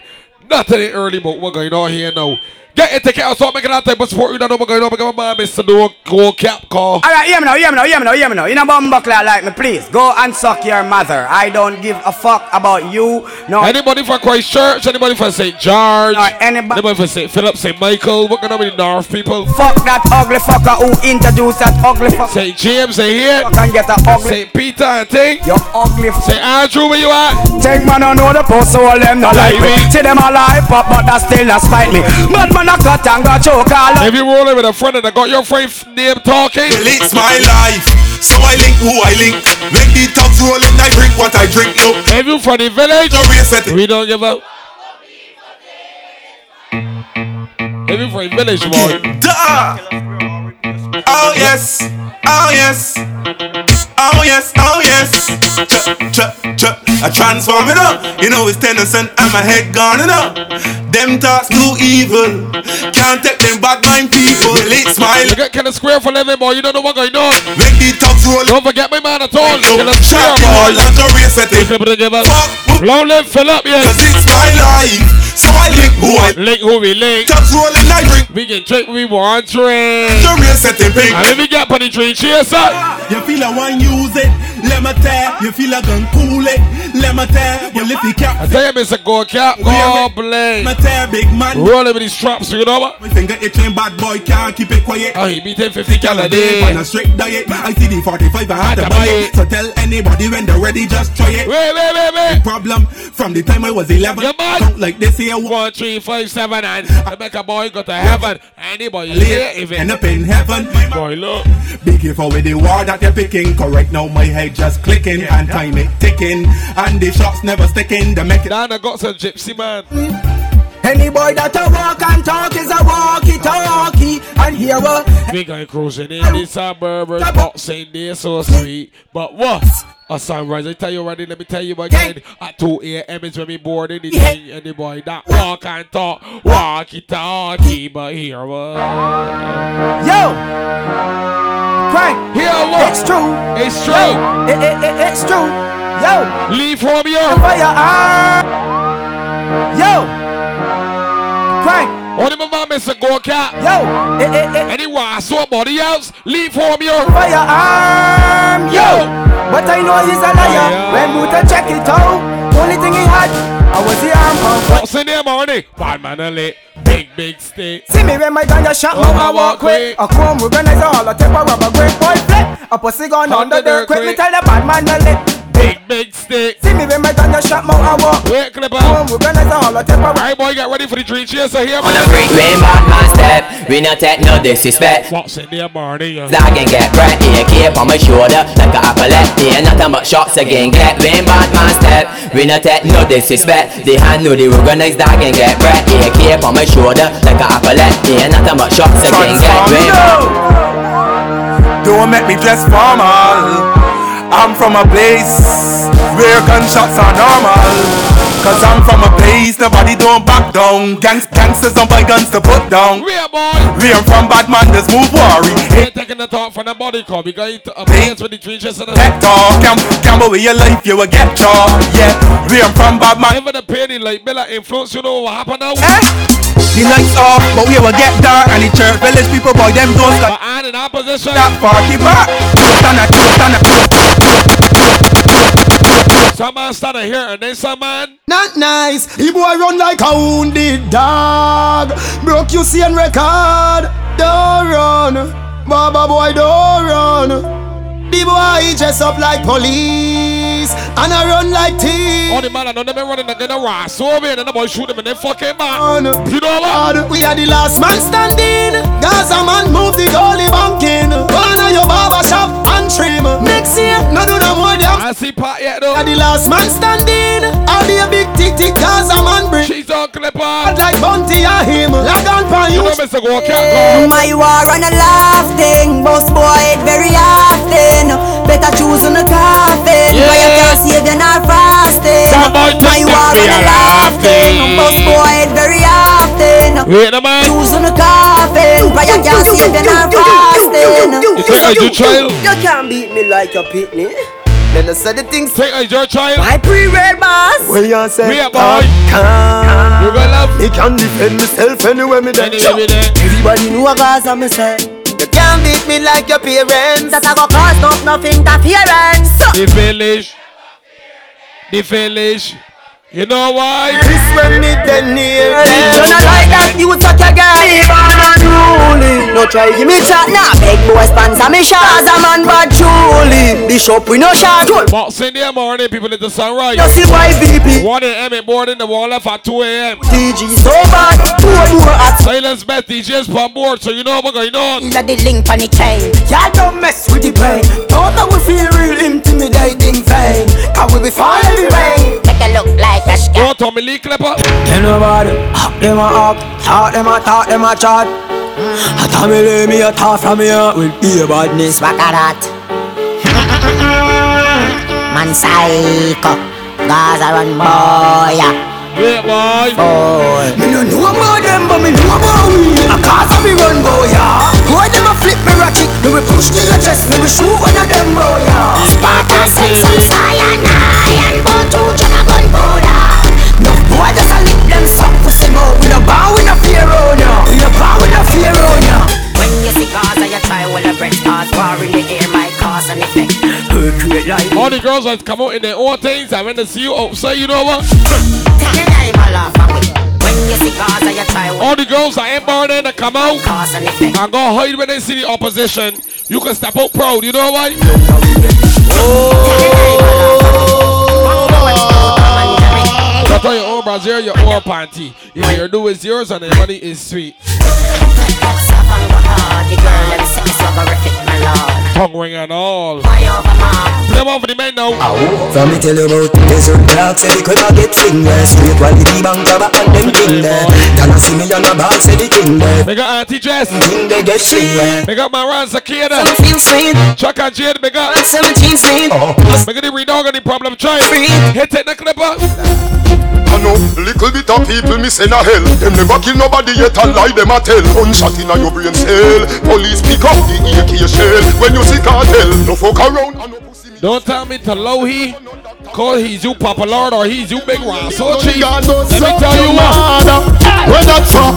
Speaker 2: Nothing in early, but we're going on here now. Get ticket out, so making that type of support. You don't know what's going on. Because my man, Mr. No Go Cap call.
Speaker 20: Alright, hear me now, hear me now, hear me now, hear me now. You know bumbuckler like me, please. Go and suck your mother. I don't give a fuck about you. No.
Speaker 2: Anybody for Christ Church? Anybody for St. George?
Speaker 20: No, anybody.
Speaker 2: Anybody for St. Philip, St. Michael? What going on with the North people?
Speaker 20: Fuck that ugly fucker who introduced that ugly fucker.
Speaker 2: St. James, they here.
Speaker 20: Fuck and get a ugly.
Speaker 2: St. Peter and thing.
Speaker 20: You ugly.
Speaker 2: St. Andrew, where you at?
Speaker 20: Take man, I know the post, so all them not like me. See them all hype up, but that still not spite me. Bad man, I cut and got choke all
Speaker 2: If you rolling with a friend and I got your friend f- name talking.
Speaker 21: Well, it's my life, so I link who I link. Make the talks rolling, I drink what I drink. Look,
Speaker 2: If you from the village,
Speaker 21: no reset it.
Speaker 2: we don't give up. If you from the village, boy.
Speaker 21: Duh. Oh yes, oh yes, oh yes, oh yes. I transform it up. You know it's Tennyson and my head gone up. Them thoughts too evil. Can't take them bad mind people. It's my
Speaker 2: You get kind of square for living, boy. You don't know what going on.
Speaker 21: Make the talks roll.
Speaker 2: Don't forget my man at all. Kind of square,
Speaker 21: Shot them all
Speaker 2: boy.
Speaker 21: and no it.
Speaker 2: People to give up. Long live Philip,
Speaker 21: Cause
Speaker 2: yes.
Speaker 21: it's my life, so I link who I
Speaker 2: Link who we link.
Speaker 21: Talks rolling, I drink.
Speaker 2: We can drink, we want drink.
Speaker 21: No reset it, pink.
Speaker 2: And if we get on the train, cheers up.
Speaker 22: You feel I want use it, let me tear. You feel I gun cool it, let me tear. Well if you
Speaker 2: I tell you, Mr. Go Cap, God bless.
Speaker 22: let me tear, big man.
Speaker 2: Rolling with these straps, you know what?
Speaker 22: My finger itching, bad boy can't keep it quiet.
Speaker 2: Oh, he beat him 50 cal a
Speaker 22: On a strict diet, I see the 45, I had to buy it. So tell anybody when they're ready, just try it.
Speaker 2: Wait, wait, wait, wait.
Speaker 22: Problem from the time I was 11,
Speaker 2: Yeah, man.
Speaker 22: count like this here, one
Speaker 2: three, five, seven, and I make a boy go to heaven. Anybody here, if
Speaker 22: end up in heaven.
Speaker 2: boy, look.
Speaker 22: Be careful with the war that you're picking. Correct now, my head just clicking and time it ticking. And the shots never sticking. The make it.
Speaker 2: Down I got some gypsy man.
Speaker 20: Any boy that a walk and talk is a walkie talkie. And here what?
Speaker 2: We going cruising in the suburbs, boxing there so sweet. But what? A sunrise, I tell you already, let me tell you again. At 2 a.m. is when we board in the thing, and the boy that walk and talk, walkie talkie, but here what?
Speaker 20: Yo! Crank!
Speaker 2: Here what?
Speaker 20: It's true.
Speaker 2: It's true.
Speaker 20: Yo, it, it, it, it's true. Yo!
Speaker 2: Leave from your.
Speaker 20: Fire! Yo!
Speaker 2: Only my mom is a go cat.
Speaker 20: Yo! It, it, it,
Speaker 2: Anyone, somebody else, leave from here.
Speaker 20: Firearm! Yo! But I know he's a liar.
Speaker 2: Fire.
Speaker 20: When Buddha check it out, only thing he had, I was the arm pump.
Speaker 2: What's in there, morning? Bad man, a lit. Big, big stick.
Speaker 20: See me when my ganja shot,
Speaker 2: Oh, I
Speaker 20: I walk quick. A chrome organizer, all a temper rubber break boy flip. A pussy gone
Speaker 2: Under there
Speaker 20: there quick. Me tell the bad man lit.
Speaker 2: Big, big stick.
Speaker 20: See me when my done your shot, more I walk.
Speaker 2: Wait, Clipper.
Speaker 20: Home, we gonna all the temper.
Speaker 2: Alright, boy, get ready for the three cheers. So here,
Speaker 16: On a freak, we ain't bad man step. We not take no disrespect.
Speaker 2: What's in there, Barney?
Speaker 16: Dog and get bright, yeah, keep on my shoulder like a apple. Yeah, nothing but shots again. Get we ain't bad man step. We not take no disrespect. The hand know the organized dog and get bright, yeah, keep on my shoulder like a apple. Yeah, nothing but shots again. Get we ain't bad.
Speaker 21: Don't make me dress formal. I'm from a place where gunshots are normal. Cause I'm from a place nobody don't back down. Gangs, gangsters don't buy guns to put down.
Speaker 2: Real boy.
Speaker 21: We are from bad man, just move worry.
Speaker 2: Ain't taking the talk from the body call. We got to a place with the three cheers. and the-
Speaker 21: Pet talk, gam- gamble with your life, you will get charged. Yeah, we are from bad man.
Speaker 2: Even the penny like Bella influence, you know what happened now? Eh?
Speaker 21: The lights off, but we will get dark. And the church village people, boy, them don't
Speaker 2: But I'm in opposition.
Speaker 21: that party back. Stand up, stand up.
Speaker 2: Some man started here and then some man.
Speaker 4: Not nice. The boy run like a wounded dog. Broke you see and record. Don't run. Baba boy, don't run. The boy dress up like police and I run like thief.
Speaker 2: All the man, I know them been running again a ras. So over and the boy shoot them and they fucking back.
Speaker 4: On.
Speaker 2: You know what?
Speaker 4: God, we are the last man standing. Gaza man move the goalie banking. One on your barber shop and trim. Next year, no do no more damn.
Speaker 2: I see part yet though.
Speaker 4: We are the last man standing. All the big tick tick Gaza man bring.
Speaker 2: She's on clipper.
Speaker 4: Like Bunty and him. Lag on pan
Speaker 2: You
Speaker 4: you.
Speaker 2: know Mr. Go can't go.
Speaker 17: My war and a laughing, boss boy it very often. Better choose on the coffin.
Speaker 2: Yeah.
Speaker 17: Why you can't save you not fasting.
Speaker 2: Some boy
Speaker 17: My
Speaker 2: just
Speaker 17: war and a
Speaker 2: are
Speaker 17: laughing,
Speaker 2: laughing.
Speaker 17: boss boy it very often.
Speaker 2: Wait a man.
Speaker 17: Choose on the coffin. Why you can't save you not fasting.
Speaker 2: You think I do child?
Speaker 23: You can't beat me like a pitney. Then I said the things.
Speaker 2: Think I your child?
Speaker 23: My pre-red boss.
Speaker 4: Well, you say,
Speaker 2: Real boy.
Speaker 4: can.
Speaker 2: You gonna love.
Speaker 4: Me can defend myself anywhere me there.
Speaker 23: Everybody know a Gaza me say. You can't beat me like your parents.
Speaker 17: That I go cause up no interference.
Speaker 2: The village. The village. You know why?
Speaker 4: This when me then near
Speaker 23: You not like that, you suck your girl. Keep on unruly. No try give me chat now. Big boy sponsor me shot. As a man bad truly. Bishop we no shot.
Speaker 2: Box in the morning, people at the sunrise.
Speaker 23: You see why VP.
Speaker 2: One a.m. in morning, the one left at 2 a.m.
Speaker 23: DG so bad. Two more at.
Speaker 2: Silence bet DJs on board, so you know what's going on.
Speaker 17: Let the link on the chain.
Speaker 23: Y'all don't mess with the brain. Thought that we feel real intimidating vain. Cause we be falling the rain.
Speaker 17: Make it look like a scat.
Speaker 2: Go Tommy Lee Clipper.
Speaker 23: Tell nobody, hop them a hop, talk them a talk them a chat. I tell me lay me a talk from here with be a badness.
Speaker 17: Swag a that. Man psycho. Gaza run boy. yeah.
Speaker 2: Yeah, boy.
Speaker 17: Boy.
Speaker 23: Me no know about them, but me know about we. A cause of me run boy, yeah. Boy, them a flip me ratchet. Me we push to your chest, me we shoot one of them boy, yeah.
Speaker 17: Sparta send some cyanide and go to Jana gun powder.
Speaker 23: No boy just a lick them suck pussy mouth. We no bow, we no fear on ya. We no bow, we no fear on ya.
Speaker 17: When you see Gaza, you try well a bread cause war in the air by cause and effect.
Speaker 23: Like
Speaker 2: All the girls that come out in their own things, and when they see you outside, you know what?
Speaker 17: Take your name all off of me. When you see Gaza, you try well
Speaker 2: All the girls that ain't born in, that come out
Speaker 17: cause and effect.
Speaker 2: and go hide when they see the opposition. You can step out proud, you know why? That's why your own panty. If your do is yours and the money is sweet.
Speaker 17: The girl say it's soporific, my lord.
Speaker 2: Tongue ring and all.
Speaker 17: Fire over.
Speaker 2: Play one for the men now.
Speaker 4: From me tell you about desert dogs Say the crib a get sing there Straight while the B-Bank grab a and them king there Then I see me on a ball say the king there
Speaker 2: Big up Auntie Jess.
Speaker 4: King they get sing there
Speaker 2: Big up my Ron Sakeda.
Speaker 23: 17 sweet,
Speaker 2: Chuck and Jade, big up.
Speaker 23: 17 sweet.
Speaker 2: Big up the redog and the problem child. Hit it, the clipper.
Speaker 24: I know little bit of people me send a hell. Them never kill nobody yet and lie them a tell. Gunshot inna your brain cell. Police pick up the AK shell. When you see cartel, no fuck around. and no pussy me.
Speaker 2: Don't tell me to low he, cause he's you Papa Lord or he's you Big Ron. So cheap. Let me tell you what.
Speaker 24: mother. Where that for?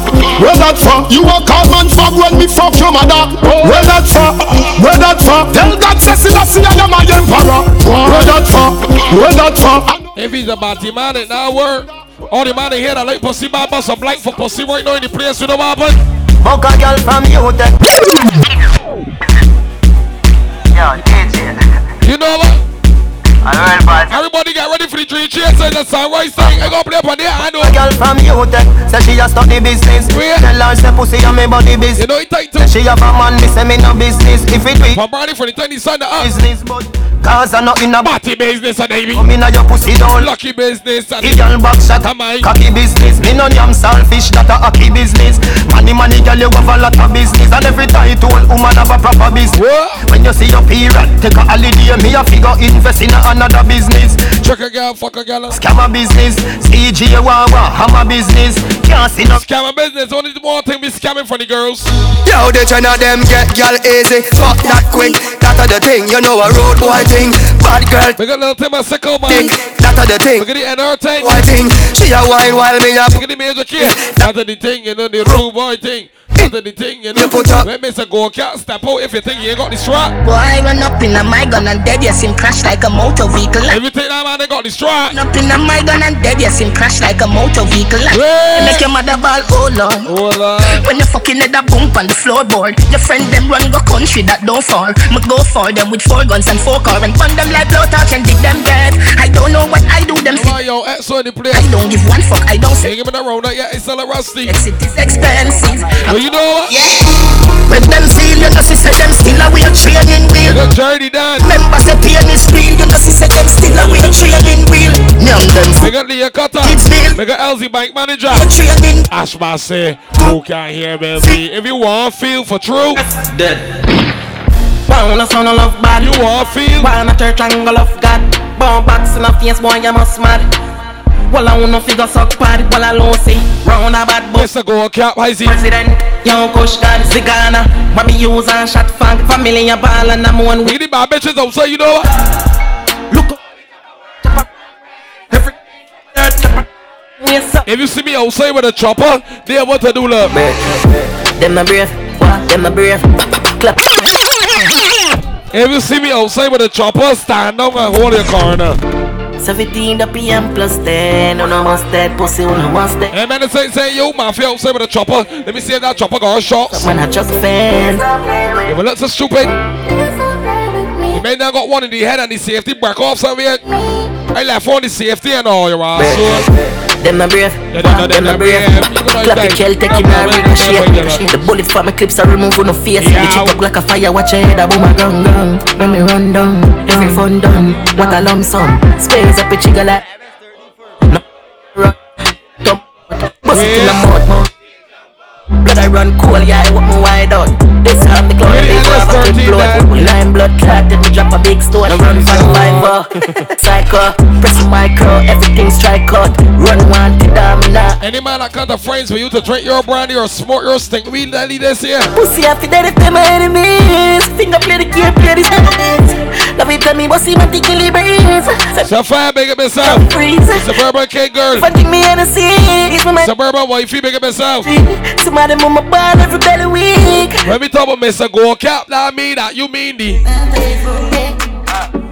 Speaker 24: Where that for? You a call man fuck when me fuck your mother. Where that for? Where that for? Tell God say see that see I am my emperor. Where that for? Where that for?
Speaker 2: If he's a batty man, it now work. All the man in here that like pussy man, bust a blank for pussy right now in the place, you know what happen?
Speaker 23: Buck a girl from you take. Yo, DJ.
Speaker 2: You know what? Everybody get ready for the three cheers and the sunrise thing. I go play up on. I know.
Speaker 23: A girl from UTech say she a study business. Tell her say pussy and me body business.
Speaker 2: You know it tight
Speaker 23: Say she have a man, me say me no business. If it we
Speaker 2: from Barney for the tiny son up.
Speaker 23: business, but cause I'm not in a
Speaker 2: Party business, uh, baby.
Speaker 23: Come in a your pussy down.
Speaker 2: Lucky business. uh,
Speaker 23: The girl back shot
Speaker 2: Come on.
Speaker 23: cocky business. Me no yam selfish, that a hockey business. Money, money, girl, you have a lot of business. And every title woman have a proper business. When you see your period, take a holiday. Me a figure invest in a another business.
Speaker 2: Check a girl, fuck a girl.
Speaker 23: Scammer business, CG Wawa, hammer business. Can't see no
Speaker 2: Scammer business. Only the one thing be scamming for the girls.
Speaker 23: Yo, they tryna them get girl easy. Fuck that quick. That a the thing, you know a road boy thing. Bad girl,
Speaker 2: We got a little Tim Sicko, man.
Speaker 23: dick. That a the thing.
Speaker 2: Look at the NR
Speaker 23: Boy thing. She a wine while me a
Speaker 2: Look at the major kid. That's the thing, you know, the rude boy thing. That's the thing, you know. Let me say go cat step out if you think you ain't got the strap.
Speaker 15: Boy, I run up in a my gun and dead, yes, him crash like a motor vehicle.
Speaker 2: Everything that man they got destroyed. strap.
Speaker 15: Run up in a my gun and dead, yes, him crash like a motor vehicle.
Speaker 2: Yeah.
Speaker 15: Make your mother ball, oh lord.
Speaker 2: Hold on.
Speaker 15: When you fucking head a bump on the floorboard, your friend them run go country that don't fall. Me go for them with four guns and four car and fund them like blow touch and dig them dead. I don't know what I do them.
Speaker 2: Why yo, X on the place.
Speaker 15: I don't give one fuck. I don't say
Speaker 2: Ain't give me that round yet. It's still a rusty.
Speaker 15: it is expensive.
Speaker 2: Well, you know what?
Speaker 15: Yeah. When them seal, you know, she said them still a way training wheel.
Speaker 2: Got journey done.
Speaker 15: Members say pain is real, you know, she said them still a way training wheel. Nyam them
Speaker 2: We got Leah Cutter.
Speaker 15: It's real.
Speaker 2: We got LZ Bank Manager.
Speaker 15: training.
Speaker 2: Ashma say, who can hear me? If you want feel for true,
Speaker 11: Dead. Pound a son of love bad.
Speaker 2: you want feel.
Speaker 11: One a church angle of God. Bomb box in a face, boy, you must mad. Well, I wanna figure suck pad. Well, I low see. Round a bad boy.
Speaker 2: Mr. Go Cap, how's he?
Speaker 11: President, young Kush God, Zigana. Bobby use and shot funk. Family a ball and I'm one
Speaker 2: We
Speaker 11: with.
Speaker 2: need my bitches outside, you know what? If you see me outside with a chopper, they what to do, love.
Speaker 11: Them a brave. What? Them a brave. Clap.
Speaker 2: If you see me outside with a chopper, stand up and hold your corner.
Speaker 11: 17 the PM plus 10. No, no, must dead. Pussy, no, must dead.
Speaker 2: Hey man, say, say, yo, mafia outside with a chopper. Let me see if that chopper got shots.
Speaker 11: Man, I just fan.
Speaker 2: Yeah, but that's a stupid. You may not got one in the head and the safety break off somewhere. I left on the safety and all your ass. So,
Speaker 11: Them a brave.
Speaker 2: Yeah, them
Speaker 11: Them a brave. Clap your shell, take him and read the bullet for my clips are remove no face.
Speaker 2: Yeah.
Speaker 11: The chip up like a fire, watch your head, a boom a gun gun. When me run down, every fun done. What a lump sum. Space up a chigga like. No. Run. Dump. Bust it in the mouth, Blood I run cool, yeah, I want me wide out. This half the clown, they grab a big blood.
Speaker 2: then.
Speaker 11: Line blood clot, then we drop a big stone. I run for the fiver. Psycho, press the micro, everything strike out. Run one to dominate.
Speaker 2: any man that cut the friends for you to drink your brandy or smoke your stink weed, daddy, this here.
Speaker 11: Pussy happy that if them my enemies Finger play the game, play the enemies Love it tell me what's him and tickly breeze
Speaker 2: So fire, big up yourself. Suburban kid girl.
Speaker 11: If I drink me Hennessy It's my
Speaker 2: Suburban wifey, big up yourself.
Speaker 11: Somebody move my ball every belly week
Speaker 2: When we talk about Mr. Go Cap, that mean that you mean the.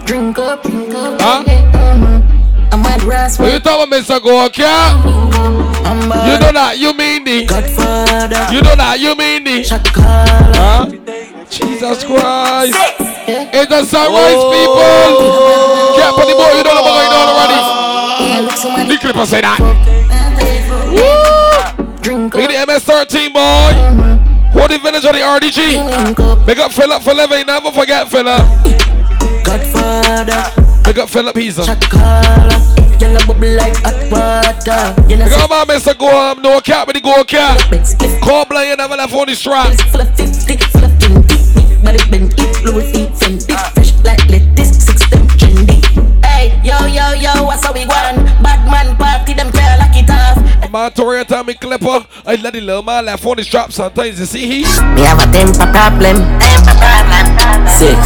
Speaker 11: Drink up, drink up
Speaker 2: Huh?
Speaker 11: I'm at Ras
Speaker 2: you talk about Mr. Go you know that you mean the.
Speaker 11: Godfather
Speaker 2: You know that you mean the. Huh? Jesus Christ. It's a sunrise, people. Cap on the boy, you don't know what's going on already. The clipper say that.
Speaker 11: Drink
Speaker 2: Look at the MS13 boy. What the village of the RDG? Big up Philip for living, never forget Philip.
Speaker 11: Godfather
Speaker 2: Big up Philip Heezer.
Speaker 11: Shakala Yellow bubble like hot water You know
Speaker 2: Big up my Mr. Go um, no cap with the go cap. Call blind, you never left on the strap.
Speaker 11: Body bend it, Louis feet Fendi Fresh like lettuce, six them trendy Hey, yo, yo, yo, what's how we going? Bad man party, them tell like it off
Speaker 2: My Toyota, me clipper. I let the little man left on the strap sometimes. You see he?
Speaker 11: Me have a temper problem Temper problem Six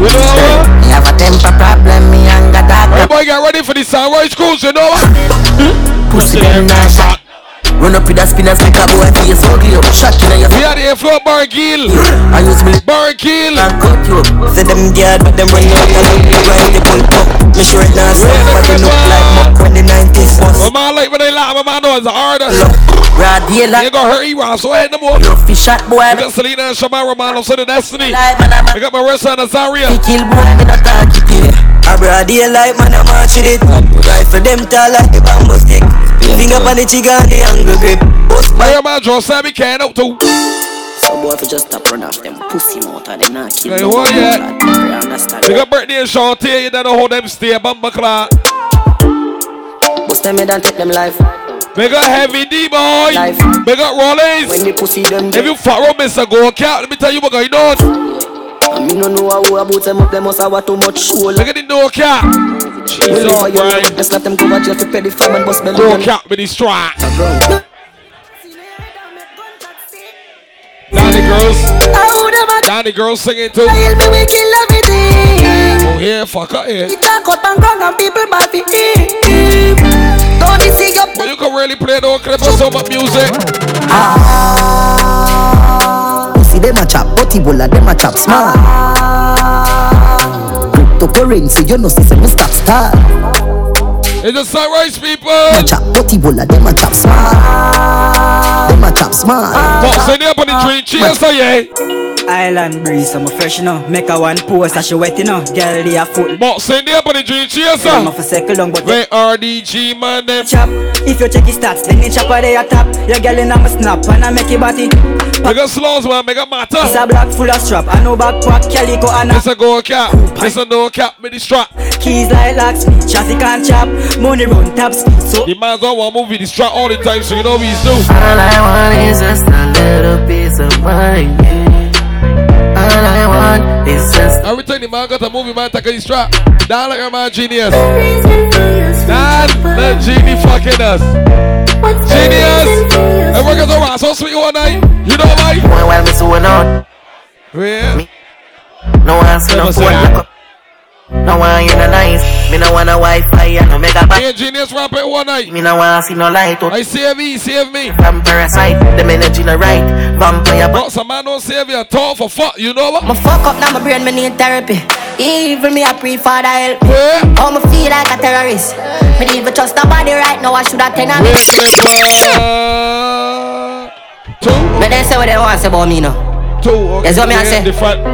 Speaker 2: You know what?
Speaker 11: Me have a temper problem, me anger dog
Speaker 2: Hey boy, get ready for the sunrise cruise, you know what? Hmm?
Speaker 11: Pussy them not shot Run up with a spinners like a boy face ugly up Shot in your
Speaker 2: We had the inflow bar kill.
Speaker 11: I use me
Speaker 2: Bar kill.
Speaker 11: and cut you up Say them geared but them run out and look right they pull up Me sure it not so but you look like muck when the 90s bust
Speaker 2: My man like when they laugh, my man know it's harder.
Speaker 11: Rod Yela
Speaker 2: You gonna hurt E-Rob, so head no more.
Speaker 11: You fish shot boy
Speaker 2: We got Selena and Shamar Romano, so the destiny.
Speaker 11: Live and I'm
Speaker 2: I got my wrist on Azaria.
Speaker 11: a kill boy me not talk it yeah
Speaker 17: A broad daylight, man, I march with it. Right for them tall like the bamboo stick. Finger on the trigger and the angle grip. Bust
Speaker 2: my. Hey, man, Joe Sammy can out too.
Speaker 17: So boy, if you just stop run off them pussy mouth and them not kill
Speaker 2: hey, what yeah? They got birthday and Shantae, you don't know how them stay, bumper clock.
Speaker 17: Bust them head and take them life.
Speaker 2: Big up Heavy D boy. Life. Big up Rollins.
Speaker 17: When the pussy them
Speaker 2: If you fuck up Mr. Go Cat, let me tell you what going on.
Speaker 17: And me no know how about them up, them must have too much show.
Speaker 2: Look at the no cap. Jesus Christ.
Speaker 17: Let's let them cover jail to pay the fine and bust belly.
Speaker 2: No cap with the strike. Danny girls. Danny girls singing too. Oh yeah, fuck up here.
Speaker 17: You talk up and gong and people bad for eat. Don't be sick up.
Speaker 2: But you can really play the clip of some music.
Speaker 17: Ah. Them a chop, but Ebola them a chop smart. Cryptocurrency, you know, see me stop star.
Speaker 2: It's a sunrise, people.
Speaker 17: Chop, but Ebola them a chop smart. Them a chop smart.
Speaker 2: Box in up on the tree, cheers, so oh, yeah.
Speaker 17: Island breeze, I'm a fresh, you know. Make a one post, I she wet, you know. Girl, they a foot.
Speaker 2: But send up on the dream, cheers, sir.
Speaker 17: I'm a for second long, but
Speaker 2: Where RDG, man, them.
Speaker 17: Chop, if you check his stats, then you chop where they a top. Your girl in a my snap, and I make it body.
Speaker 2: Make a slows, man, make a matter.
Speaker 17: It's a black full of strap, I know backpack, calico, and a.
Speaker 2: It's a go cap, it's a no cap, with the strap.
Speaker 17: Keys like lock speed, traffic and chop. Money run top speed, so.
Speaker 2: The man's on one movie, the strap all the time, so you know what he's do.
Speaker 11: All I want is just a little piece of money. I want is just.
Speaker 2: Every time the man got a movie, man, take a strap. Down like a man genius. Dan, the genie fucking us. Genius. And we're gonna rock oh, so sweet oh, one night. You know why?
Speaker 11: Boy, while me so on.
Speaker 2: Yeah.
Speaker 11: No answer, no phone. No one you no nice. Me no want a Wi-Fi and no make a back.
Speaker 2: Hey, genius rap it one night.
Speaker 11: Me no wanna see no light. Oh.
Speaker 2: I save me, save me.
Speaker 11: From parasite, them energy no right. Vampire.
Speaker 2: But some man don't save you. Talk for fuck. You know what?
Speaker 17: My fuck up now, my brain me need therapy. Even me a pre for the help.
Speaker 2: Yeah.
Speaker 17: How me feel like a terrorist. Me need to trust nobody right now. I should have ten of me.
Speaker 2: Two.
Speaker 17: Me they say what they want to say about me now.
Speaker 2: Two. Okay.
Speaker 17: That's what me I say.
Speaker 2: Different.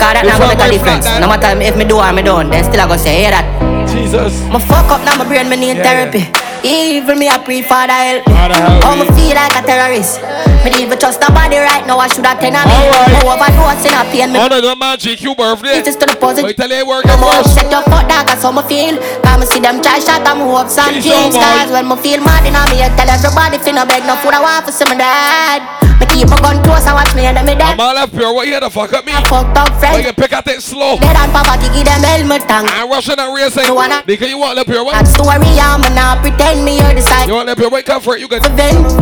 Speaker 17: Cause that now gonna make a difference. No matter if me do or me don't, then still I gonna say, hear that.
Speaker 2: Jesus.
Speaker 17: My fuck up now, my brain me need
Speaker 2: Yeah,
Speaker 17: therapy. Even me a pre for the help.
Speaker 2: Help
Speaker 17: How
Speaker 2: me.
Speaker 17: me feel like a terrorist. Me need to trust nobody right now. I should have ten of me. No overdose in a pain. Me
Speaker 2: Honor the man GQ birthday.
Speaker 17: it is to the positive.
Speaker 2: Wait till they work
Speaker 17: No
Speaker 2: it
Speaker 17: more set your foot down, cause how me feel. Cause me see them try shot and up some
Speaker 2: She's
Speaker 17: jeans. Cause when me feel mad in me, I tell everybody finna beg no food. I want for some that. Me keep my gun close and watch me and me dead.
Speaker 2: I'm all up here. What you here to fuck up me?
Speaker 17: I fucked up
Speaker 2: Why
Speaker 17: friends.
Speaker 2: you pick out that slow?
Speaker 17: Dead and poverty give them helmet tongue.
Speaker 2: I'm rushing and racing.
Speaker 17: You wanna-
Speaker 2: Because you want up here. What?
Speaker 17: That story, I'm not pretend me hear the.
Speaker 2: You want up here? Wait, come for it. You got
Speaker 17: Then,
Speaker 2: it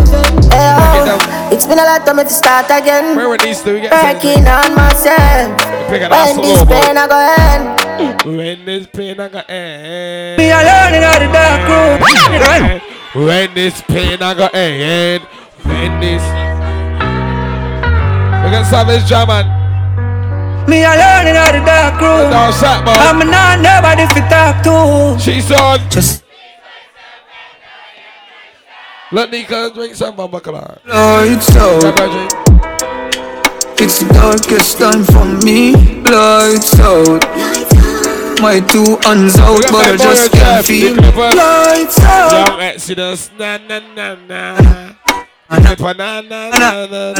Speaker 17: oh, it's been a lot of me to start again.
Speaker 2: Where were these two? You get
Speaker 17: Working on myself.
Speaker 2: Pick out that
Speaker 17: When this pain I go end.
Speaker 2: When this pain I got end.
Speaker 17: Me alone in the dark room.
Speaker 2: When this pain I got end. When this. We got Savage German.
Speaker 17: Me alone in the dark room.
Speaker 2: Dark Sat, man.
Speaker 17: I'm not nobody to talk to.
Speaker 2: She's on.
Speaker 17: Just
Speaker 2: Let Nika drink some Bambacala.
Speaker 25: Lights out. It's the darkest time for me. Lights out. My two hands out, but I just can't feel. Lights out.
Speaker 2: Young Exodus. Na na na na. Na na na na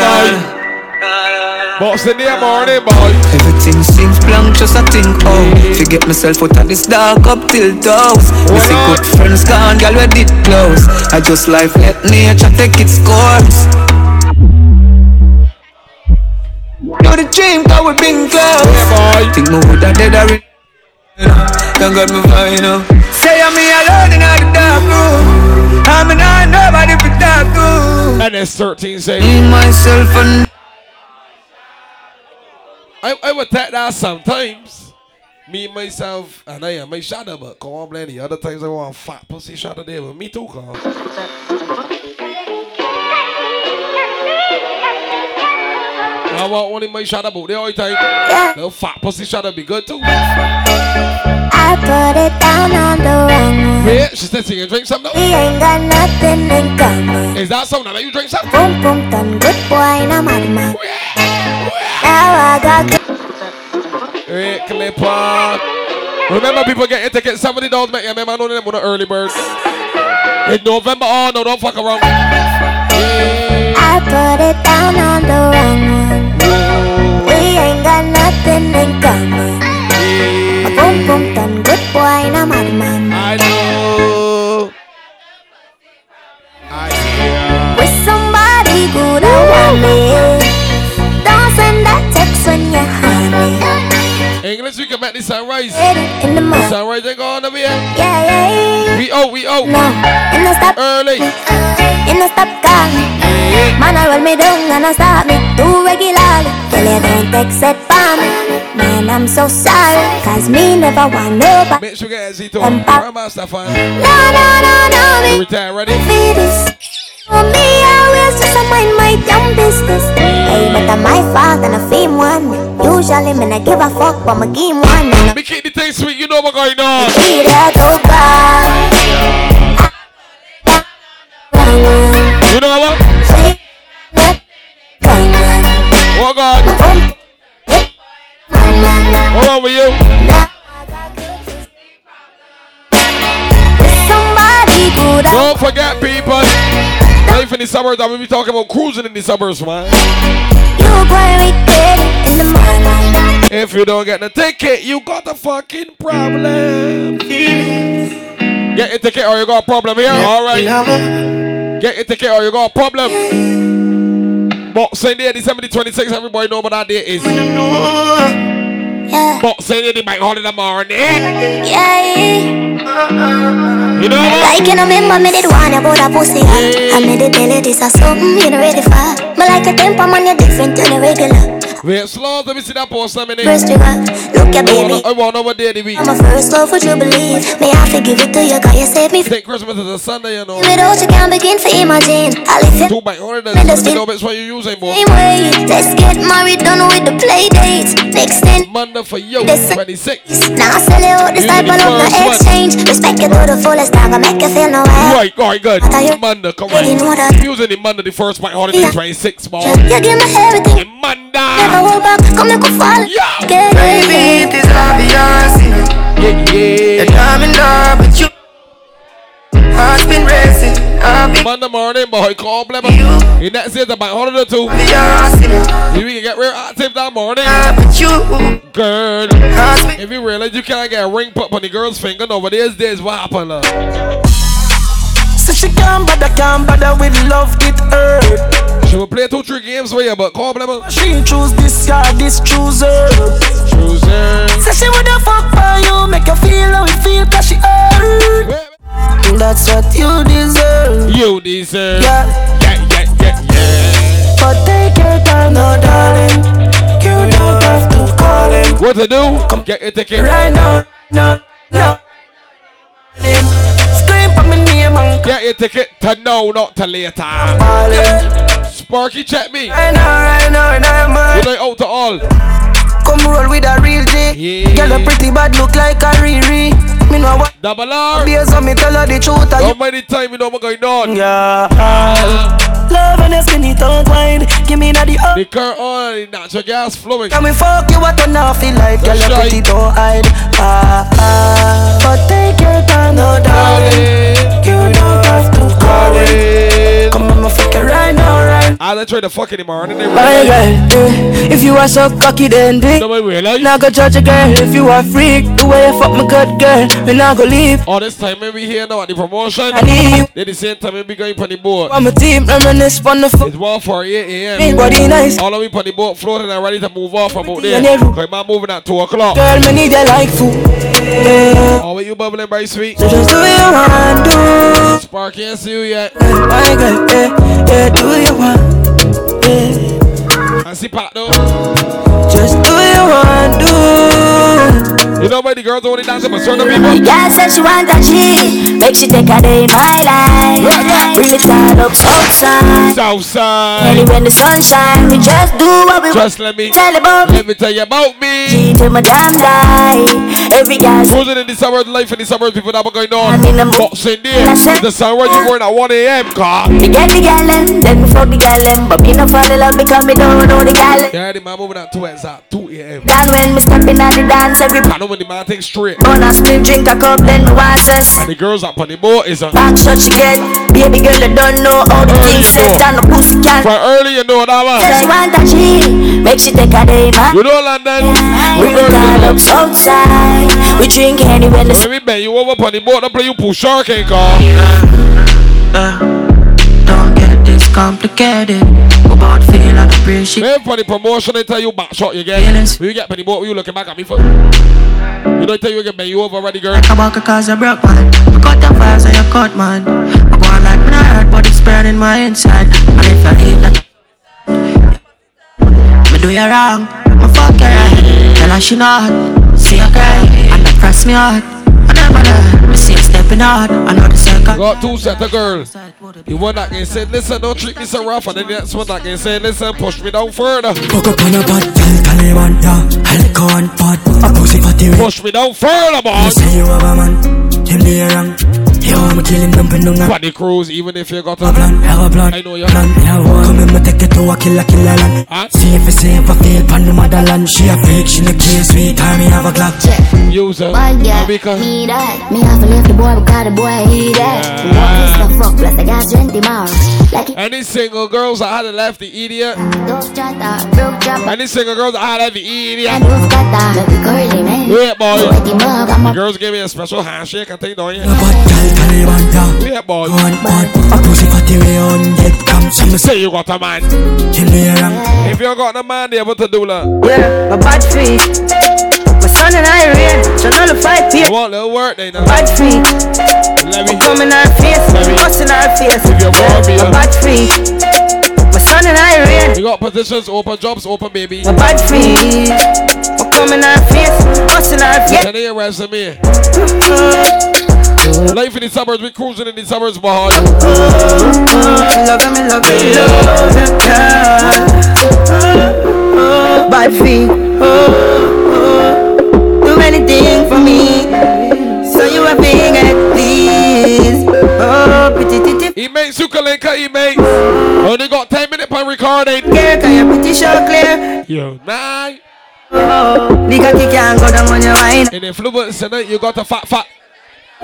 Speaker 2: na in the morning, boy. Box the boy.
Speaker 25: Everything seems blank, just I think, oh. Forget myself out of this dark up till doors We see good friends gone, girl, we did close. I just life let nature take its course Know the dream, cause we been close. Think me woulda dead already Don't got me fine, you know Say I'm me alone in the dark room. I'm not nobody to talk to
Speaker 2: And it's 13 say.
Speaker 25: Me, myself, and
Speaker 2: I, I would take that sometimes. Me, myself, and I am my shadow, but come on, Blaney. Other times I want fat pussy shadow there with me too, cuz. I want one in my shadow, but the only time. Little fat pussy shadow be good too.
Speaker 26: I put it down on the wrong one.
Speaker 2: Yeah, she said, "Sing and drink some now."
Speaker 26: We ain't got nothing in common.
Speaker 2: Is that something that you drink some?
Speaker 26: Boom boom done good boy, and I'm out of my. Oh, now I got good.
Speaker 2: Hey, Clipper. Remember, people get your tickets. Somebody don't make you. Remember, I know them with the early birds. In November, oh no, don't fuck around.
Speaker 26: I put it down on the wrong one. We ain't got nothing in common. My boom boom done good boy, and I'm madman.
Speaker 2: I know.
Speaker 26: With somebody good, I want me.
Speaker 2: English, we can make the sunrise.
Speaker 26: In the morning.
Speaker 2: Sunrise ain't going over here.
Speaker 26: Yeah, yeah.
Speaker 2: We out, we out.
Speaker 26: No, in the stop.
Speaker 2: Early.
Speaker 26: Uh, in the stop car. Man, I roll me down and I stop me too regularly. Tell you don't it for me. Man, I'm so sorry. Cause me never want nobody.
Speaker 2: Make sure you get Zito. Grandmaster fan.
Speaker 26: No, no, no, no, me.
Speaker 2: Retire, ready?
Speaker 26: For this. For me, always just a mind my damn business. Hey, but I'm my fault and I fame one. Usually, me not give a fuck, but my game one.
Speaker 2: Me keep the thing sweet, you know what's going on.
Speaker 26: I over.
Speaker 2: You know what? What God? On with you. Don't forget, people. Life in the suburbs, I will be talking about cruising in the suburbs, man.
Speaker 26: You going in the morning.
Speaker 2: If you don't get the ticket, you got a fucking problem. Get your ticket or you got a problem here. All right. Get your ticket or you got a problem. Boxing Day, December the 26th, everybody know what that day is.
Speaker 26: Yeah.
Speaker 2: Boxing Day, the bank holiday morning.
Speaker 26: Yeah.
Speaker 2: You know what?
Speaker 26: Like you know, remember me did one about a pussy hot. I made it tell you this is something you know ready for. Me like a temper man, you're different to the regular.
Speaker 2: Wait, slow, let me see that post a minute.
Speaker 26: First trigger, look your
Speaker 2: I wanna-
Speaker 26: baby.
Speaker 2: I want over there the week.
Speaker 26: I'm a first love, would you believe? May I forgive it to you, cause you saved me
Speaker 2: Take Christmas is a Sunday, you know.
Speaker 26: Without you can't begin to imagine. I'll live
Speaker 2: Two.
Speaker 26: Me
Speaker 2: Let
Speaker 26: just
Speaker 2: me
Speaker 26: feel-
Speaker 2: know which one you using, boy.
Speaker 26: same way. Let's get married, done with the play dates. Next thing,
Speaker 2: Monday for you,
Speaker 26: This-
Speaker 2: 26.
Speaker 26: now I sell you out this type of love, no exchange. Respect you to the fullest, I'm gonna make you feel no way.
Speaker 2: Right, right, good. Monday, come
Speaker 26: Really know that.
Speaker 2: on. Using the Monday, the first holiday,
Speaker 26: Yeah.
Speaker 2: 26, man.
Speaker 26: You give me everything.
Speaker 2: Monday.
Speaker 26: Never hold back, come make you fall. Get
Speaker 27: Baby, it is obvious, you.
Speaker 2: Yeah, yeah.
Speaker 27: That I'm in love with you. Heart's been racing. I've been
Speaker 2: Monday morning, boy, call blabber. In that says the bank holiday too.
Speaker 27: obvious, you know.
Speaker 2: You can get real active that morning.
Speaker 27: With you.
Speaker 2: Girl, if you realize you can't get a ring put on the girl's finger nowadays, this what happened. Uh.
Speaker 17: So she can't bother, can't bother with love, it hurt.
Speaker 2: She will play two, three games for you, but call blabber.
Speaker 17: She choose this guy, this chooser.
Speaker 2: Chooser.
Speaker 17: So she woulda fuck for you, make you feel how it feel, cause she hurt. That's what you deserve.
Speaker 2: You deserve.
Speaker 17: Yeah.
Speaker 2: Yeah, yeah, yeah, yeah.
Speaker 17: But take your time, no darling. You don't have to call him.
Speaker 2: What to do? Come get your ticket.
Speaker 17: Right now, no, no. Scream for me name and
Speaker 2: Get your ticket to now, not to later.
Speaker 17: him.
Speaker 2: Sparky, check me.
Speaker 17: Right now, right now, right now, man.
Speaker 2: You like out to all.
Speaker 17: Come roll with a real J.
Speaker 2: Yeah.
Speaker 17: Girl, a pretty bad look like a Riri. Me know what.
Speaker 2: Double R.
Speaker 17: Be so me tell her the truth.
Speaker 2: How
Speaker 17: You
Speaker 2: many time you know what's going on?
Speaker 17: yeah. Love and a skinny tongue wine. Give me that the up.
Speaker 2: The car on, natural gas flowing.
Speaker 17: Can we fuck you what you not feel like? Girl,
Speaker 2: That's
Speaker 17: you
Speaker 2: right.
Speaker 17: pretty don't hide. Ah, ah. But take your time, no darling. You don't have to call it. Come on, my fuck it right now,
Speaker 2: I done try to fuck anymore. And they
Speaker 17: My girl, if you are so cocky, then it.
Speaker 2: Nobody.
Speaker 17: Now go judge a girl if you are freak. The way you fuck my good girl, we not go leave.
Speaker 2: All this time, maybe here now at the promotion.
Speaker 17: I need
Speaker 2: Then the same time, maybe going on the boat.
Speaker 17: I'm a team, reminisce on the fuck.
Speaker 2: It's 1 for 8 a.m.
Speaker 17: Body nice.
Speaker 2: All of me on the boat floating and ready to move off from out there.
Speaker 17: Yeah, yeah.
Speaker 2: Cause man moving at 2 o'clock.
Speaker 17: Girl, me need you like food. Yeah.
Speaker 2: Oh, what you bubbling, very sweet?
Speaker 17: So just do what you want, do.
Speaker 2: Spark can't see you yet.
Speaker 17: My girl, yeah, yeah, do what you want. Yeah.
Speaker 2: And see Pat though.
Speaker 17: Just do you want, do.
Speaker 2: You Nobody girls only dancing but certain people.
Speaker 26: Yeah, said she want a G, make she take a day in my life. Bring it all up outside.
Speaker 2: Southside.
Speaker 26: Anywhere when the sunshine, we just do what we
Speaker 2: Just let me
Speaker 26: tell about me
Speaker 2: Let me tell you about me.
Speaker 26: G to my damn die. Every say
Speaker 2: Cruising in the suburbs, life in the suburbs, people that were going on. Boxing there. The sun where you born at 1 a.m. car.
Speaker 26: Me get the gal them, then me fuck the gal them, but me no fall in love because me don't know the gal.
Speaker 2: Yeah, the man moving at 2 at 2 a.m.
Speaker 26: Gal when me stepping at the dance, every
Speaker 2: know when the man takes straight.
Speaker 26: on a split drink a cup, then me want cess.
Speaker 2: And the girls up on the boat is a.
Speaker 26: Back shot she get, baby girl you don't know how the things set and the pussy can.
Speaker 2: For early, you know that
Speaker 26: Said she
Speaker 2: man.
Speaker 26: want a G, make she take a day man.
Speaker 2: You know London.
Speaker 26: We
Speaker 2: We
Speaker 26: go
Speaker 2: know
Speaker 26: all
Speaker 2: London.
Speaker 26: up outside. We drink anywhere the
Speaker 2: Let me bend you over on the boat. Don't play you push sharking car.
Speaker 28: Don't uh, get uh, this uh. Complicated. About feel and appreciate.
Speaker 2: Maybe for the promotion, they tell you back shot you get. When you get the boat, you looking back at me for. You don't tell you get you over already, girl.
Speaker 28: I walk cause I broke man. I cut the fires and you cut man. I go on like not hurt, but it's burning my inside. And if I leave that, me do you wrong. Me fuck you right. Tell her she not. See her cry and that press me hard. I never lie. Me see her stepping out. I circle.
Speaker 2: Got two set of girls. The one that can say, listen, don't treat me so rough. And then the next one that can say, listen, push me down further.
Speaker 29: Fuck up on a bad girl, Taliban, yeah. I like on pot. A pussy for the
Speaker 2: Push me down further,
Speaker 29: You say you have a man, him the wrong. Yo, I'ma kill him, dumping down
Speaker 2: Funny cruise, even if you got a
Speaker 29: plan, have a plan.
Speaker 2: I know you
Speaker 29: plan, yeah, one. Come in, me take you to a killer, killer land. See if you say if I feel pan the motherland. She a fake, she no care, sweet time, me have a Glock.
Speaker 2: User.
Speaker 26: One girl, me that. Me have to leave the boy because the boy he that. Walk this fuck, plus I got 20 more. Like
Speaker 2: Any single girls that had left the idiot.
Speaker 26: don't start that, broke drop.
Speaker 2: Any single girls that had left the idiot.
Speaker 26: And who's got that? Make it curly, man.
Speaker 2: Yeah, boy.
Speaker 26: With the mug, I'm a
Speaker 2: Girls give me a special handshake and thing, don't you?
Speaker 29: Taliban, yeah.
Speaker 2: Yeah, boy.
Speaker 29: One, one. A pussy for way on dead come. Some
Speaker 2: Say you got a man.
Speaker 29: him the wrong.
Speaker 2: If you got a man, they able to do that.
Speaker 17: Yeah, my bad feet. My son and I rain, so nullify peer.
Speaker 2: Want little work, they know.
Speaker 17: Bad feet.
Speaker 2: Let me.
Speaker 17: Come in our face, bust in our face.
Speaker 2: If you want me,
Speaker 17: My bad feet. My son and I rain.
Speaker 2: You got positions, open jobs, open baby.
Speaker 17: My bad feet. My come in our face, bust in our face.
Speaker 2: Send in your resume. Life in the suburbs, we cruising in the suburbs, boy.
Speaker 17: Love me, love me, love me, girl. Bad feet. Do anything for me. So you a thing at least. Oh, pretty titty.
Speaker 2: He makes Sukalenka, he makes. Only got 10 minutes per recording.
Speaker 17: Girl, can you pretty sure clear?
Speaker 2: Yo, nine.
Speaker 17: Oh, the cocky can't go down on your wine.
Speaker 2: In influence tonight, you got a fat, fat.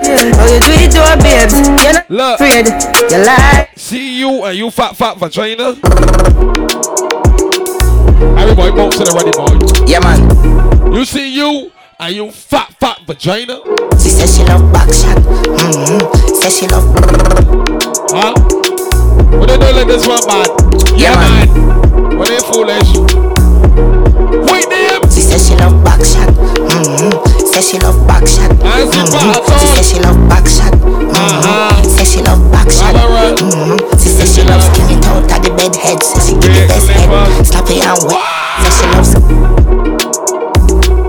Speaker 17: Oh, you do it to our babes. You're not
Speaker 2: Look.
Speaker 17: afraid. You lie.
Speaker 2: See you and you fat, fat vagina. Everybody bouncing already, boy.
Speaker 15: Yeah, man.
Speaker 2: You see you and you fat, fat vagina.
Speaker 15: She says she love back shot. Mm-hmm. Says she love.
Speaker 2: Huh? What they doing like this one, man?
Speaker 15: Yeah,
Speaker 2: man. What they foolish? Wait, them.
Speaker 15: She says she love back shot. Mm-hmm. Says she love back shot. Mm-hmm. She says she love back shot. Mm-hmm. Says she love back shot. Mm-hmm. She says she loves skin out of the bed head. Says she give the best head. Slap it and wet. Says she loves.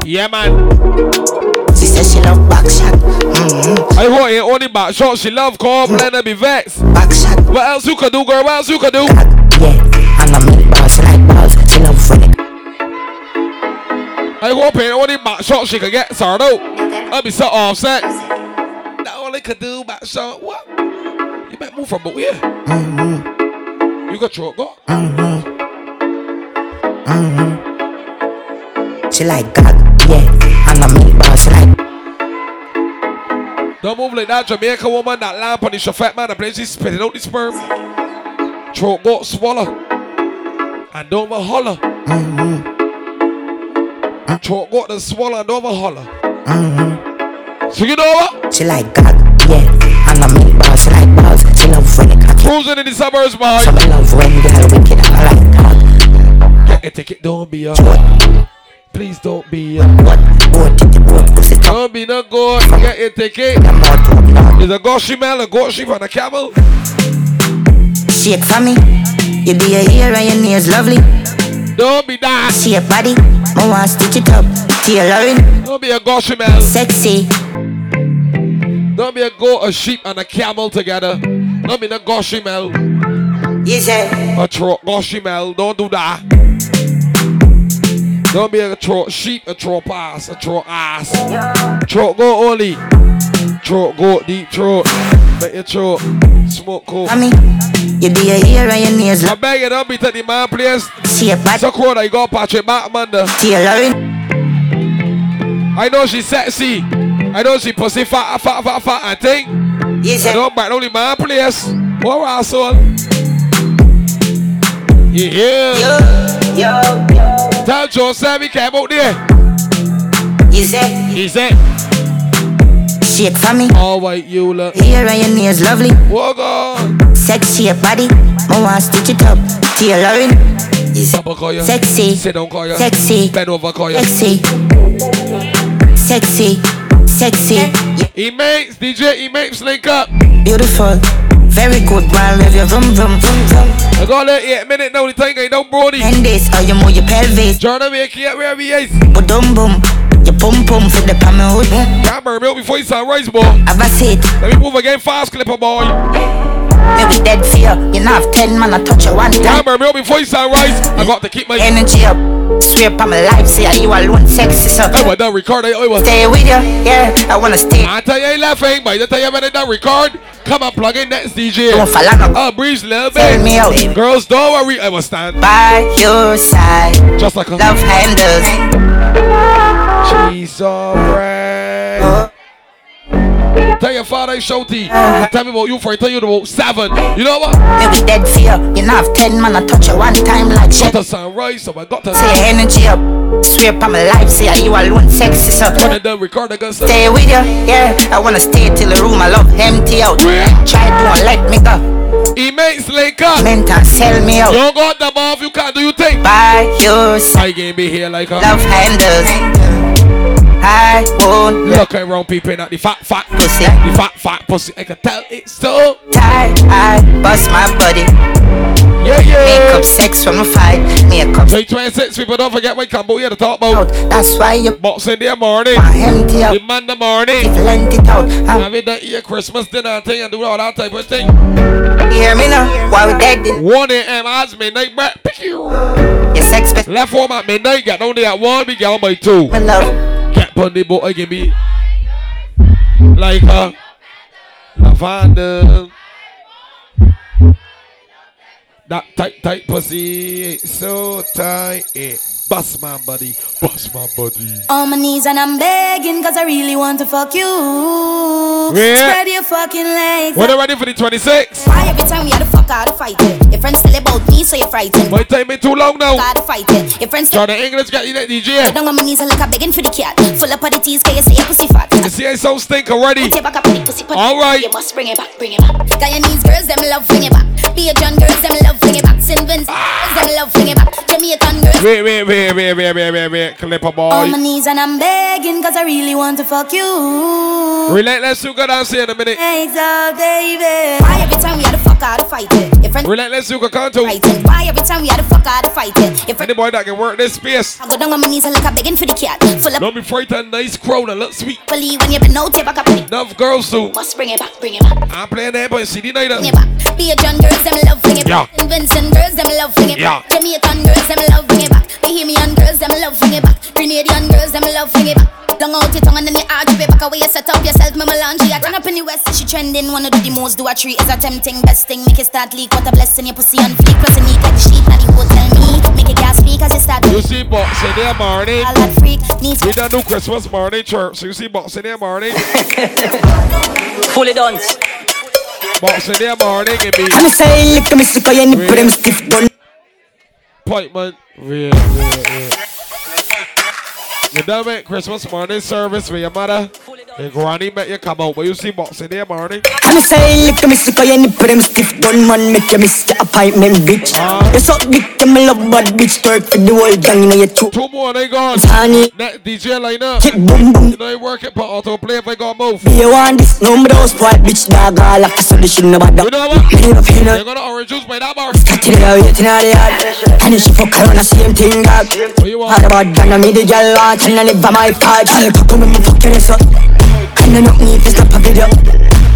Speaker 2: Yeah, man.
Speaker 15: She says she love back shot. Mm-hmm.
Speaker 2: I want it only back shot. She love call, blend and be vexed.
Speaker 15: Back shot.
Speaker 2: What else you can do, girl? What else you can do?
Speaker 15: Yeah, and I make balls like balls. She love funny.
Speaker 2: I hope only back shot she could get out. I'll be so offset. That only could do back shot. What? You might move from where?
Speaker 15: Mm-hmm.
Speaker 2: You got throat go.
Speaker 15: Mm-hmm. Mm-hmm. She like God, yeah, and I make balls like.
Speaker 2: Don't move like that Jamaica woman, that lamp on the fat man, the place she's spitting out the sperm. Throat go swallow. And don't holler.
Speaker 15: Mm-hmm.
Speaker 2: Throat go to swallow and don't even holler.
Speaker 15: Uh-huh.
Speaker 2: So you know what?
Speaker 15: She like God, yeah, and I make balls. She like balls. She love funny cocky.
Speaker 2: Cruising in the suburbs, boy.
Speaker 15: So me love when girl wicked. I like God.
Speaker 2: Get a ticket, don't be a. Please don't be a.
Speaker 15: What? What did the boat pussy talk?
Speaker 2: Don't be no good. Get your ticket. Is a goshy man a sheep on a camel?
Speaker 15: Shake for me. You be a hair and your nails lovely.
Speaker 2: Don't be that.
Speaker 15: Shape body. I want stitch it up. Tailoring.
Speaker 2: Don't be a goshamel.
Speaker 15: Sexy.
Speaker 2: Don't be a goat, a sheep, and a camel together. Don't be a goshamel.
Speaker 15: Yes, sir.
Speaker 2: A tro goshamel. Don't do that. Don't be a tro sheep, a tro ass, a tro ass. Throat go only. Throat go deep throat. Make your throat smoke cool.
Speaker 15: I mean, you be a ear and your nails.
Speaker 2: I beg you, don't be to the man place.
Speaker 15: See a bad.
Speaker 2: So that you got Patrick Backman there.
Speaker 15: Tailoring.
Speaker 2: I know she's sexy. I know she pussy fat, fat, fat, fat, and thing.
Speaker 15: Yes,
Speaker 2: I don't back only my place. What asshole? You hear?
Speaker 15: Yo, yo, yo.
Speaker 2: Tell Joe Sammy came out there.
Speaker 15: You say?
Speaker 2: He said.
Speaker 15: Shake for me.
Speaker 2: All white you look.
Speaker 15: Hair and your nails lovely.
Speaker 2: Walk on.
Speaker 15: Sexy your body. I want stitch it up. Tailoring.
Speaker 2: Papa call you.
Speaker 15: Sexy.
Speaker 2: Sit down call you.
Speaker 15: Sexy.
Speaker 2: Bend over call you.
Speaker 15: Sexy. Sexy. Sexy.
Speaker 2: He makes DJ. He makes link up.
Speaker 15: Beautiful. Very good, man. Rev your vroom, vroom, vroom, vroom.
Speaker 2: I got that eight minute now. The thing I don't brody.
Speaker 15: And this, how you move your pelvis.
Speaker 2: Jordan make it where he is.
Speaker 15: Boom, boom. Pum pum for the palm hood.
Speaker 2: Camera milk before you sunrise, boy.
Speaker 15: Have a seat.
Speaker 2: Let me move again fast, clipper boy.
Speaker 15: Maybe dead fear. You know, have ten man, I touch you one time.
Speaker 2: Camera milk before you sunrise. I got to keep my
Speaker 15: energy up. Swear upon my life, say you alone sexy, so.
Speaker 2: I was done record. I was
Speaker 15: stay with you, yeah. I wanna stay.
Speaker 2: I tell you, I ain't laughing, but I tell you when I done record. Come and plug in next DJ.
Speaker 15: Don't fall out.
Speaker 2: Oh, breeze little bit.
Speaker 15: Tell me out.
Speaker 2: Girls, don't worry, I will stand
Speaker 15: by your side.
Speaker 2: Just like a
Speaker 15: love handles.
Speaker 2: She's alright. Tell your father I shouty. Tell me about you for I tell you about seven. You know what?
Speaker 15: Maybe dead fear. You know, have ten man, I touch you one time like shit.
Speaker 2: Got to sunrise, so I got to
Speaker 15: say energy up. Swear upon my life, say you alone sexy, so.
Speaker 2: When I done record, I got
Speaker 15: Stay with you, yeah. I wanna stay till the room I love empty out. yeah. Try don't let me go.
Speaker 2: He makes link up.
Speaker 15: Mental sell me out.
Speaker 2: You got them off, you can't do you think.
Speaker 15: By your side.
Speaker 2: I can be here like a
Speaker 15: love handles you I won't
Speaker 2: look around people at the fat fat pussy, the fat fat pussy. I can tell it's so
Speaker 15: tight. I bust my body.
Speaker 2: Yeah, yeah.
Speaker 15: Makeup sex from a fight. Makeup.
Speaker 2: Say 26 people don't forget what combo here to talk about.
Speaker 15: That's why you
Speaker 2: box in the morning. The man the morning.
Speaker 15: Lent it out.
Speaker 2: I've it that eat Christmas dinner thing and do all that type of thing.
Speaker 15: Hear me now? Why we dead?
Speaker 2: 1 a.m. as midnight, but
Speaker 15: Your sex.
Speaker 2: Left home at midnight, get down there at 1, be down by 2.
Speaker 15: My love.
Speaker 2: On the boat, can be like a lavender. That tight, tight pussy, so tight, bust my body, bust my body.
Speaker 30: On my knees and I'm begging cause I really want to fuck you.
Speaker 2: Yeah.
Speaker 30: Spread your fucking legs.
Speaker 2: When ready for the 26?
Speaker 30: Why every time we had to fuck, I had to fight it. Your friends tell about me, so you're frightened.
Speaker 2: My time ain't too long now.
Speaker 30: I to fight it. Your friends
Speaker 2: Try the English, got you that DJ.
Speaker 30: Down on my knees and like I'm begging for the cat. Full up of the teas, can you say your pussy fat?
Speaker 2: You see I so stink already.
Speaker 30: Take back up the pussy
Speaker 2: All right.
Speaker 30: You must bring it back, bring it back. Guyanese girls, them love bring it back. Bajan girls, them love bring it back. St. Vincent girls, them love bring it back. Jamaican girls.
Speaker 2: Wait, wait, wait, wait, wait, wait, wait, wait. Clipper boy.
Speaker 30: On my knees and I'm begging cause I really want to fuck you.
Speaker 2: Relentless, you go down here in a minute.
Speaker 30: Legs up, baby. Why every time we had to fuck, had to fight it. Friends
Speaker 2: Relentless, you go count to.
Speaker 30: Why every time we had to fuck, had to fight it. Your
Speaker 2: Any boy that can work this space.
Speaker 30: I go down on my knees and like I'm begging for the cat. Full up.
Speaker 2: Don't be frightened, nice crowd, and look sweet.
Speaker 30: Believe when you been out, take back up
Speaker 2: Enough girls too.
Speaker 30: Must bring it back, bring it back.
Speaker 2: I'm playing that boy CD night.
Speaker 30: Bring it back. Bajan girls, them love bring it back. St. Vincent girls, them love bring it
Speaker 2: Yeah.
Speaker 30: back. Jamaican girls, them love bring it back. Bahamian girls, them love bring it back. Grenadian girls, them love bring it back. Long out your tongue and then you arch it back away. You set up yourself, me melange. I turn up in the west, she trending. Wanna do the most, do a tree is a tempting. Best thing, make it start leak. What a blessing, your pussy on fleek. Pressing me, get the sheet, now the hotel me. Make it gas speak as you start.
Speaker 2: You see boxing there morning.
Speaker 30: All that freak needs
Speaker 2: We done do Christmas morning church. So you see boxing there morning.
Speaker 31: Fully done.
Speaker 2: Boxing there morning and be
Speaker 15: I'm say, look at me, sick of you, put them stiff done.
Speaker 2: appointment. Real, real, real. You done make Christmas morning service with your mother. And granny met you come out. But you see boxing there morning.
Speaker 15: I'm say, look at me, sick of you, put them stiff done, man. Make you miss the appointment, bitch. You suck dick to love bad bitch. Twerk for the whole gang, you know you too.
Speaker 2: Two more, they gone.
Speaker 15: Honey.
Speaker 2: Net DJ line up.
Speaker 15: Kick boom boom.
Speaker 2: You know you work it, but auto play if I got move.
Speaker 15: Do you want this? No, me those white bitch, dog. All like a solution, no bad.
Speaker 2: You know what?
Speaker 15: Me no feel no.
Speaker 2: You're gonna orange juice by that bar.
Speaker 15: To the out, you know the yard.
Speaker 28: And she fuck around the same thing, dog. All about Ghana, me the girl I live by my part. Girl, cock on me, fuck your ass up. Kinda nok ni fes nappa vid up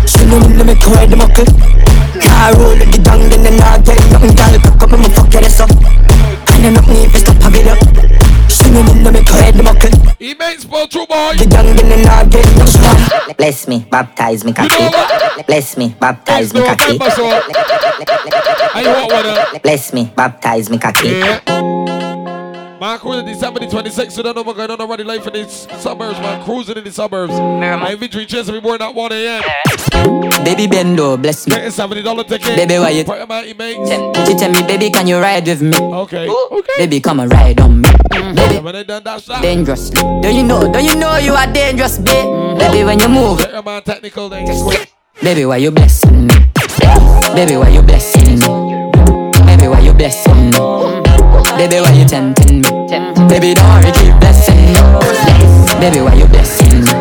Speaker 28: Sunum know me koi the mokku Car roll the dang den and I get nothing Gal up my fuck it up Kinda nok ni fes nappa vid up Sunum na me koi de mokku
Speaker 2: He makes ball true boy.
Speaker 28: The dang den and I get nothing
Speaker 15: Bless me, baptize me kaki Bless me, baptize me kaki I want Bless me, baptize me kaki.
Speaker 2: Man, cruising December the 26th, so don't know what's going on already. Life in the suburbs, man. Cruising in the suburbs. My victory chance every morning at 1 a.m.
Speaker 16: Baby Bendo, bless me.
Speaker 2: Getting $70 ticket.
Speaker 16: Baby, why you?
Speaker 2: Put your man.
Speaker 16: She tell me, baby, can you ride with me?
Speaker 2: Okay. Oh. Okay.
Speaker 16: Baby, come and ride on me. Mm-hmm. Baby,
Speaker 2: When they done that shot.
Speaker 16: dangerously. Don't you know? Don't you know you are dangerous, babe? Mm-hmm. Baby, when you move,
Speaker 2: Get your man technical, then quick.
Speaker 16: baby, why you blessing me? Baby, why you blessing me? Baby, why you blessing me? Baby, why you tempting me? Baby, don't worry, keep blessing me. Baby, why you blessing me?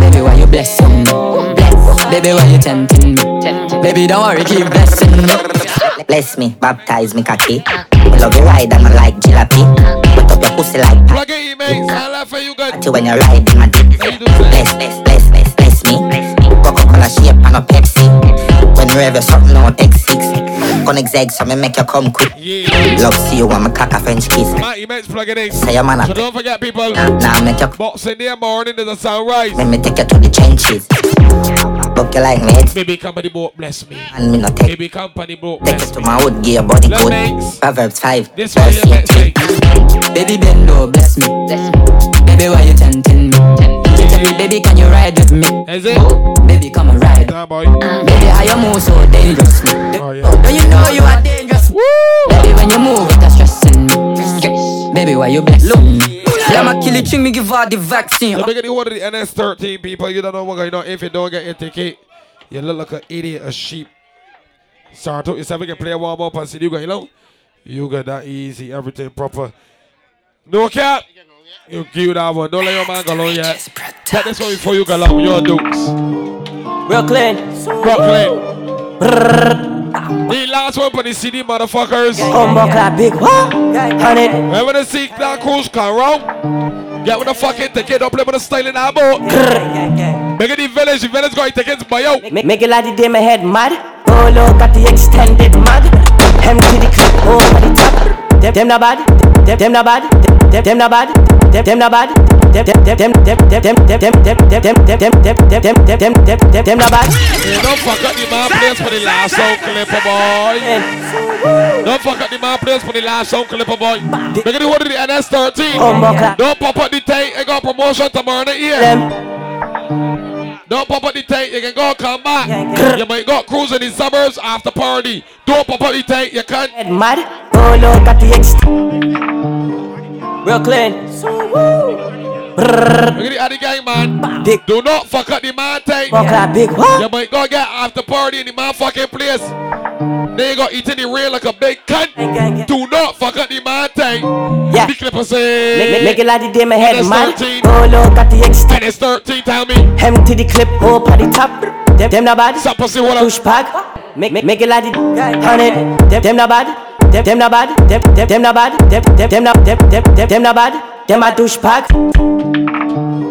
Speaker 16: Baby, why you blessing me? Baby, why you tempting me? Baby, don't worry, keep blessing me.
Speaker 15: Bless me, baptize me, cocky. Me love you ride and I like jalopy. Put up your pussy like
Speaker 2: Plug it, he. I laugh for you good.
Speaker 15: party when you ride in my dick. Bless, bless, bless, bless, bless me. Coca-Cola shape and a Pepsi. When you rev something on X6. Gonna exeg so me make you come quick. Love see you when me cock a French kiss.
Speaker 2: Man, he makes plug it in.
Speaker 15: Say your man a
Speaker 2: So don't forget, people.
Speaker 15: Now make you
Speaker 2: Boxing day morning, there's a sunrise.
Speaker 15: Let me take you to the trenches. Book you like me,
Speaker 2: Baby company boat, bless me.
Speaker 15: and me no take.
Speaker 2: Baby company boat,
Speaker 15: Take
Speaker 2: bless
Speaker 15: it to
Speaker 2: me.
Speaker 15: my wood, give your body
Speaker 2: Let
Speaker 15: good.
Speaker 2: makes.
Speaker 15: Proverbs 5,
Speaker 2: This way
Speaker 15: verse
Speaker 2: you
Speaker 15: 8.
Speaker 16: Baby Bendo, bless me. Baby, why you tempting me? She tell me, baby, can you ride with me?
Speaker 2: Is it?
Speaker 16: Baby, come and ride.
Speaker 2: Nah, boy.
Speaker 16: Baby, how you move so dangerous?
Speaker 2: Oh, yeah.
Speaker 16: Don't you know you are dangerous? Woo! Baby, when you move, it's stressing me. Baby, why you blessing me?
Speaker 28: Yeah, my kill it, me give her the vaccine.
Speaker 2: So big the order the NS13 people. You don't know what's going on. If you don't get your ticket, you look like an idiot, a sheep. Start out yourself, you can play warm up and see you go, you know. You got that easy, everything proper. No cap. You cue that one. Don't let your man go alone yet. Take this one before you go along. Your dukes.
Speaker 28: Brooklyn.
Speaker 2: Brooklyn. The last one for the CD, motherfuckers.
Speaker 28: Humble clap big what? Hundred.
Speaker 2: Remember the see that cruise come round? Get with the fucking ticket, don't play with the style in that boat. Make it the village, the village got tickets by you.
Speaker 28: Make, make it like the day my head mad. Polo got the extended mag. Hem to the clip over oh, the top. Them, them not bad. Them, them not bad. Them, them not bad. Them, them not bad. Them, them, them, them, them, them, them, them, them, them, them, them, them, them, them, them, them, them, them, not bad.
Speaker 2: Don't fuck up the man place for the last song clipper boy. Don't fuck up the man place for the last song clipper boy. Make it the order the NS13. Don't pop up the tape and go promotion tomorrow night here. Don't pop up the tape, you can go come back. You might go cruising in the suburbs after party. Don't pop up the tape, you can't.
Speaker 28: Head mad. Polo got the extended. Brooklyn.
Speaker 2: Look at the other gang, man.
Speaker 28: Big.
Speaker 2: Do not fuck up the man tape.
Speaker 28: Fuck up big what?
Speaker 2: You might go get after party in the motherfucking place. Then you go eating the rail like a big cunt. Do not fuck up the man tape.
Speaker 28: Yeah.
Speaker 2: The clipper say.
Speaker 28: Make, make, make it like the day my head
Speaker 2: NS
Speaker 28: mad.
Speaker 2: 13.
Speaker 28: Polo got the extended.
Speaker 2: NS 13, tell me.
Speaker 28: Hem to the clip up at the top. Them, them not bad.
Speaker 2: Stop pussy, what
Speaker 28: Push back. Make, make, make it like the hundred. Them, them not bad. Them, them not bad. Them, them, them not bad. Them, them, them not, them, them, them, them not bad. Them a douchebag.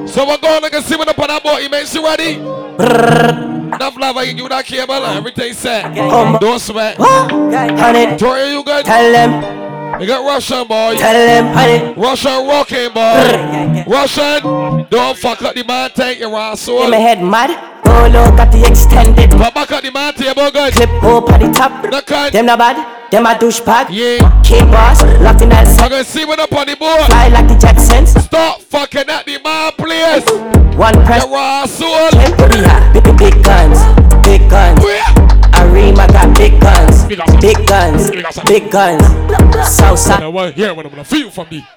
Speaker 2: So we're going to see what up on that boat. You makes you ready? Enough love, I you that cable. Everything set. Don't sweat.
Speaker 28: Hundred.
Speaker 2: Tori, you good?
Speaker 28: Tell them.
Speaker 2: You got Russian boy.
Speaker 28: Tell them, honey.
Speaker 2: Russian rocking boy. Russian, don't fuck up the man tank, you asshole.
Speaker 28: In my head mad. Oh, Polo got the extended.
Speaker 2: Back up the man table, good.
Speaker 28: Clip oh, up at the top. Them not bad. Them a douchebag.
Speaker 2: Yeah.
Speaker 28: King boss. Laughing at
Speaker 2: I'm gonna see what up on the board.
Speaker 28: Fly like the Jacksons.
Speaker 2: Stop fucking at the man place.
Speaker 28: One press.
Speaker 2: You asshole.
Speaker 28: We have big, big guns. Big guns. Oh, Arima got big guns. Big guns. Big guns. Southside.
Speaker 2: I want to hear what I'm gonna feel from me.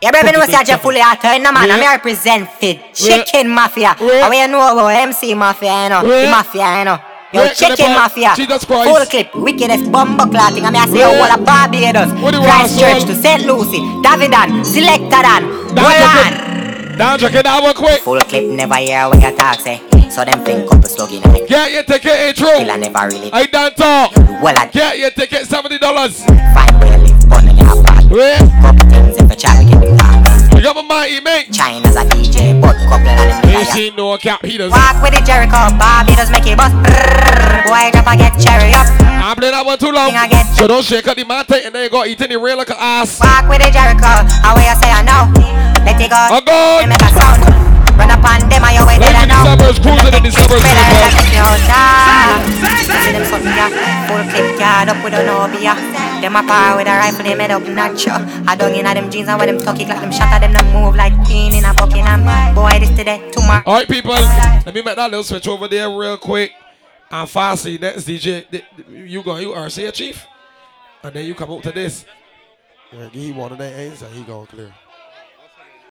Speaker 32: Yeah, baby, know say I just fully out in the man. I'm represent fit chicken mafia. And we know about MC mafia, you know. The mafia, you know. Yo,
Speaker 2: Yeah,
Speaker 32: chicken mafia.
Speaker 2: Jesus Christ.
Speaker 32: Full clip, wickedest bumbo clotting. I mean, I say,
Speaker 2: Yeah.
Speaker 32: all of Barbados,
Speaker 2: What do you want,
Speaker 32: Christ
Speaker 2: Church
Speaker 32: to St. Lucy, Davidan, Selectadan, Roland.
Speaker 2: Down, check it out one quick.
Speaker 32: Full clip, never hear when you talk, say. So them think couple slug in a
Speaker 2: Get your ticket intro.
Speaker 32: Kill I never really
Speaker 2: I done talk.
Speaker 32: Well I
Speaker 2: Get your ticket seventy dollars.
Speaker 32: Find where live bun and a bad
Speaker 2: Where?
Speaker 32: Couple things if a we get talk
Speaker 2: You got my mighty mate.
Speaker 32: China's a DJ but couple of them
Speaker 2: see no cap heaters.
Speaker 32: Walk with the Jericho Barbados make it bust Boy drop and get cherry up
Speaker 2: I play that one too long. So don't shake up the tight and then you go eating the real like ass.
Speaker 32: Walk with the Jericho How way I say I know Let it go
Speaker 2: Oh God.
Speaker 32: They make a sound Run up on them and you wait
Speaker 2: Like
Speaker 32: there
Speaker 2: in the
Speaker 32: now
Speaker 2: suburbs, cruising in the suburbs.
Speaker 32: Better
Speaker 2: people.
Speaker 32: than your dog. See them something ya Full clip yard up with a Nobia Them a power with a rifle they made up nacho I don't in them jeans and when them tucky like them shot at them them move like queen in a Buckingham Boy this today tomorrow
Speaker 2: All right, people. Let me make that little switch over there real quick. And Fasty, next DJ, th- th- you go, you RC chief, and then you come out to this.
Speaker 33: Yeah, he one of that A's and he going clear.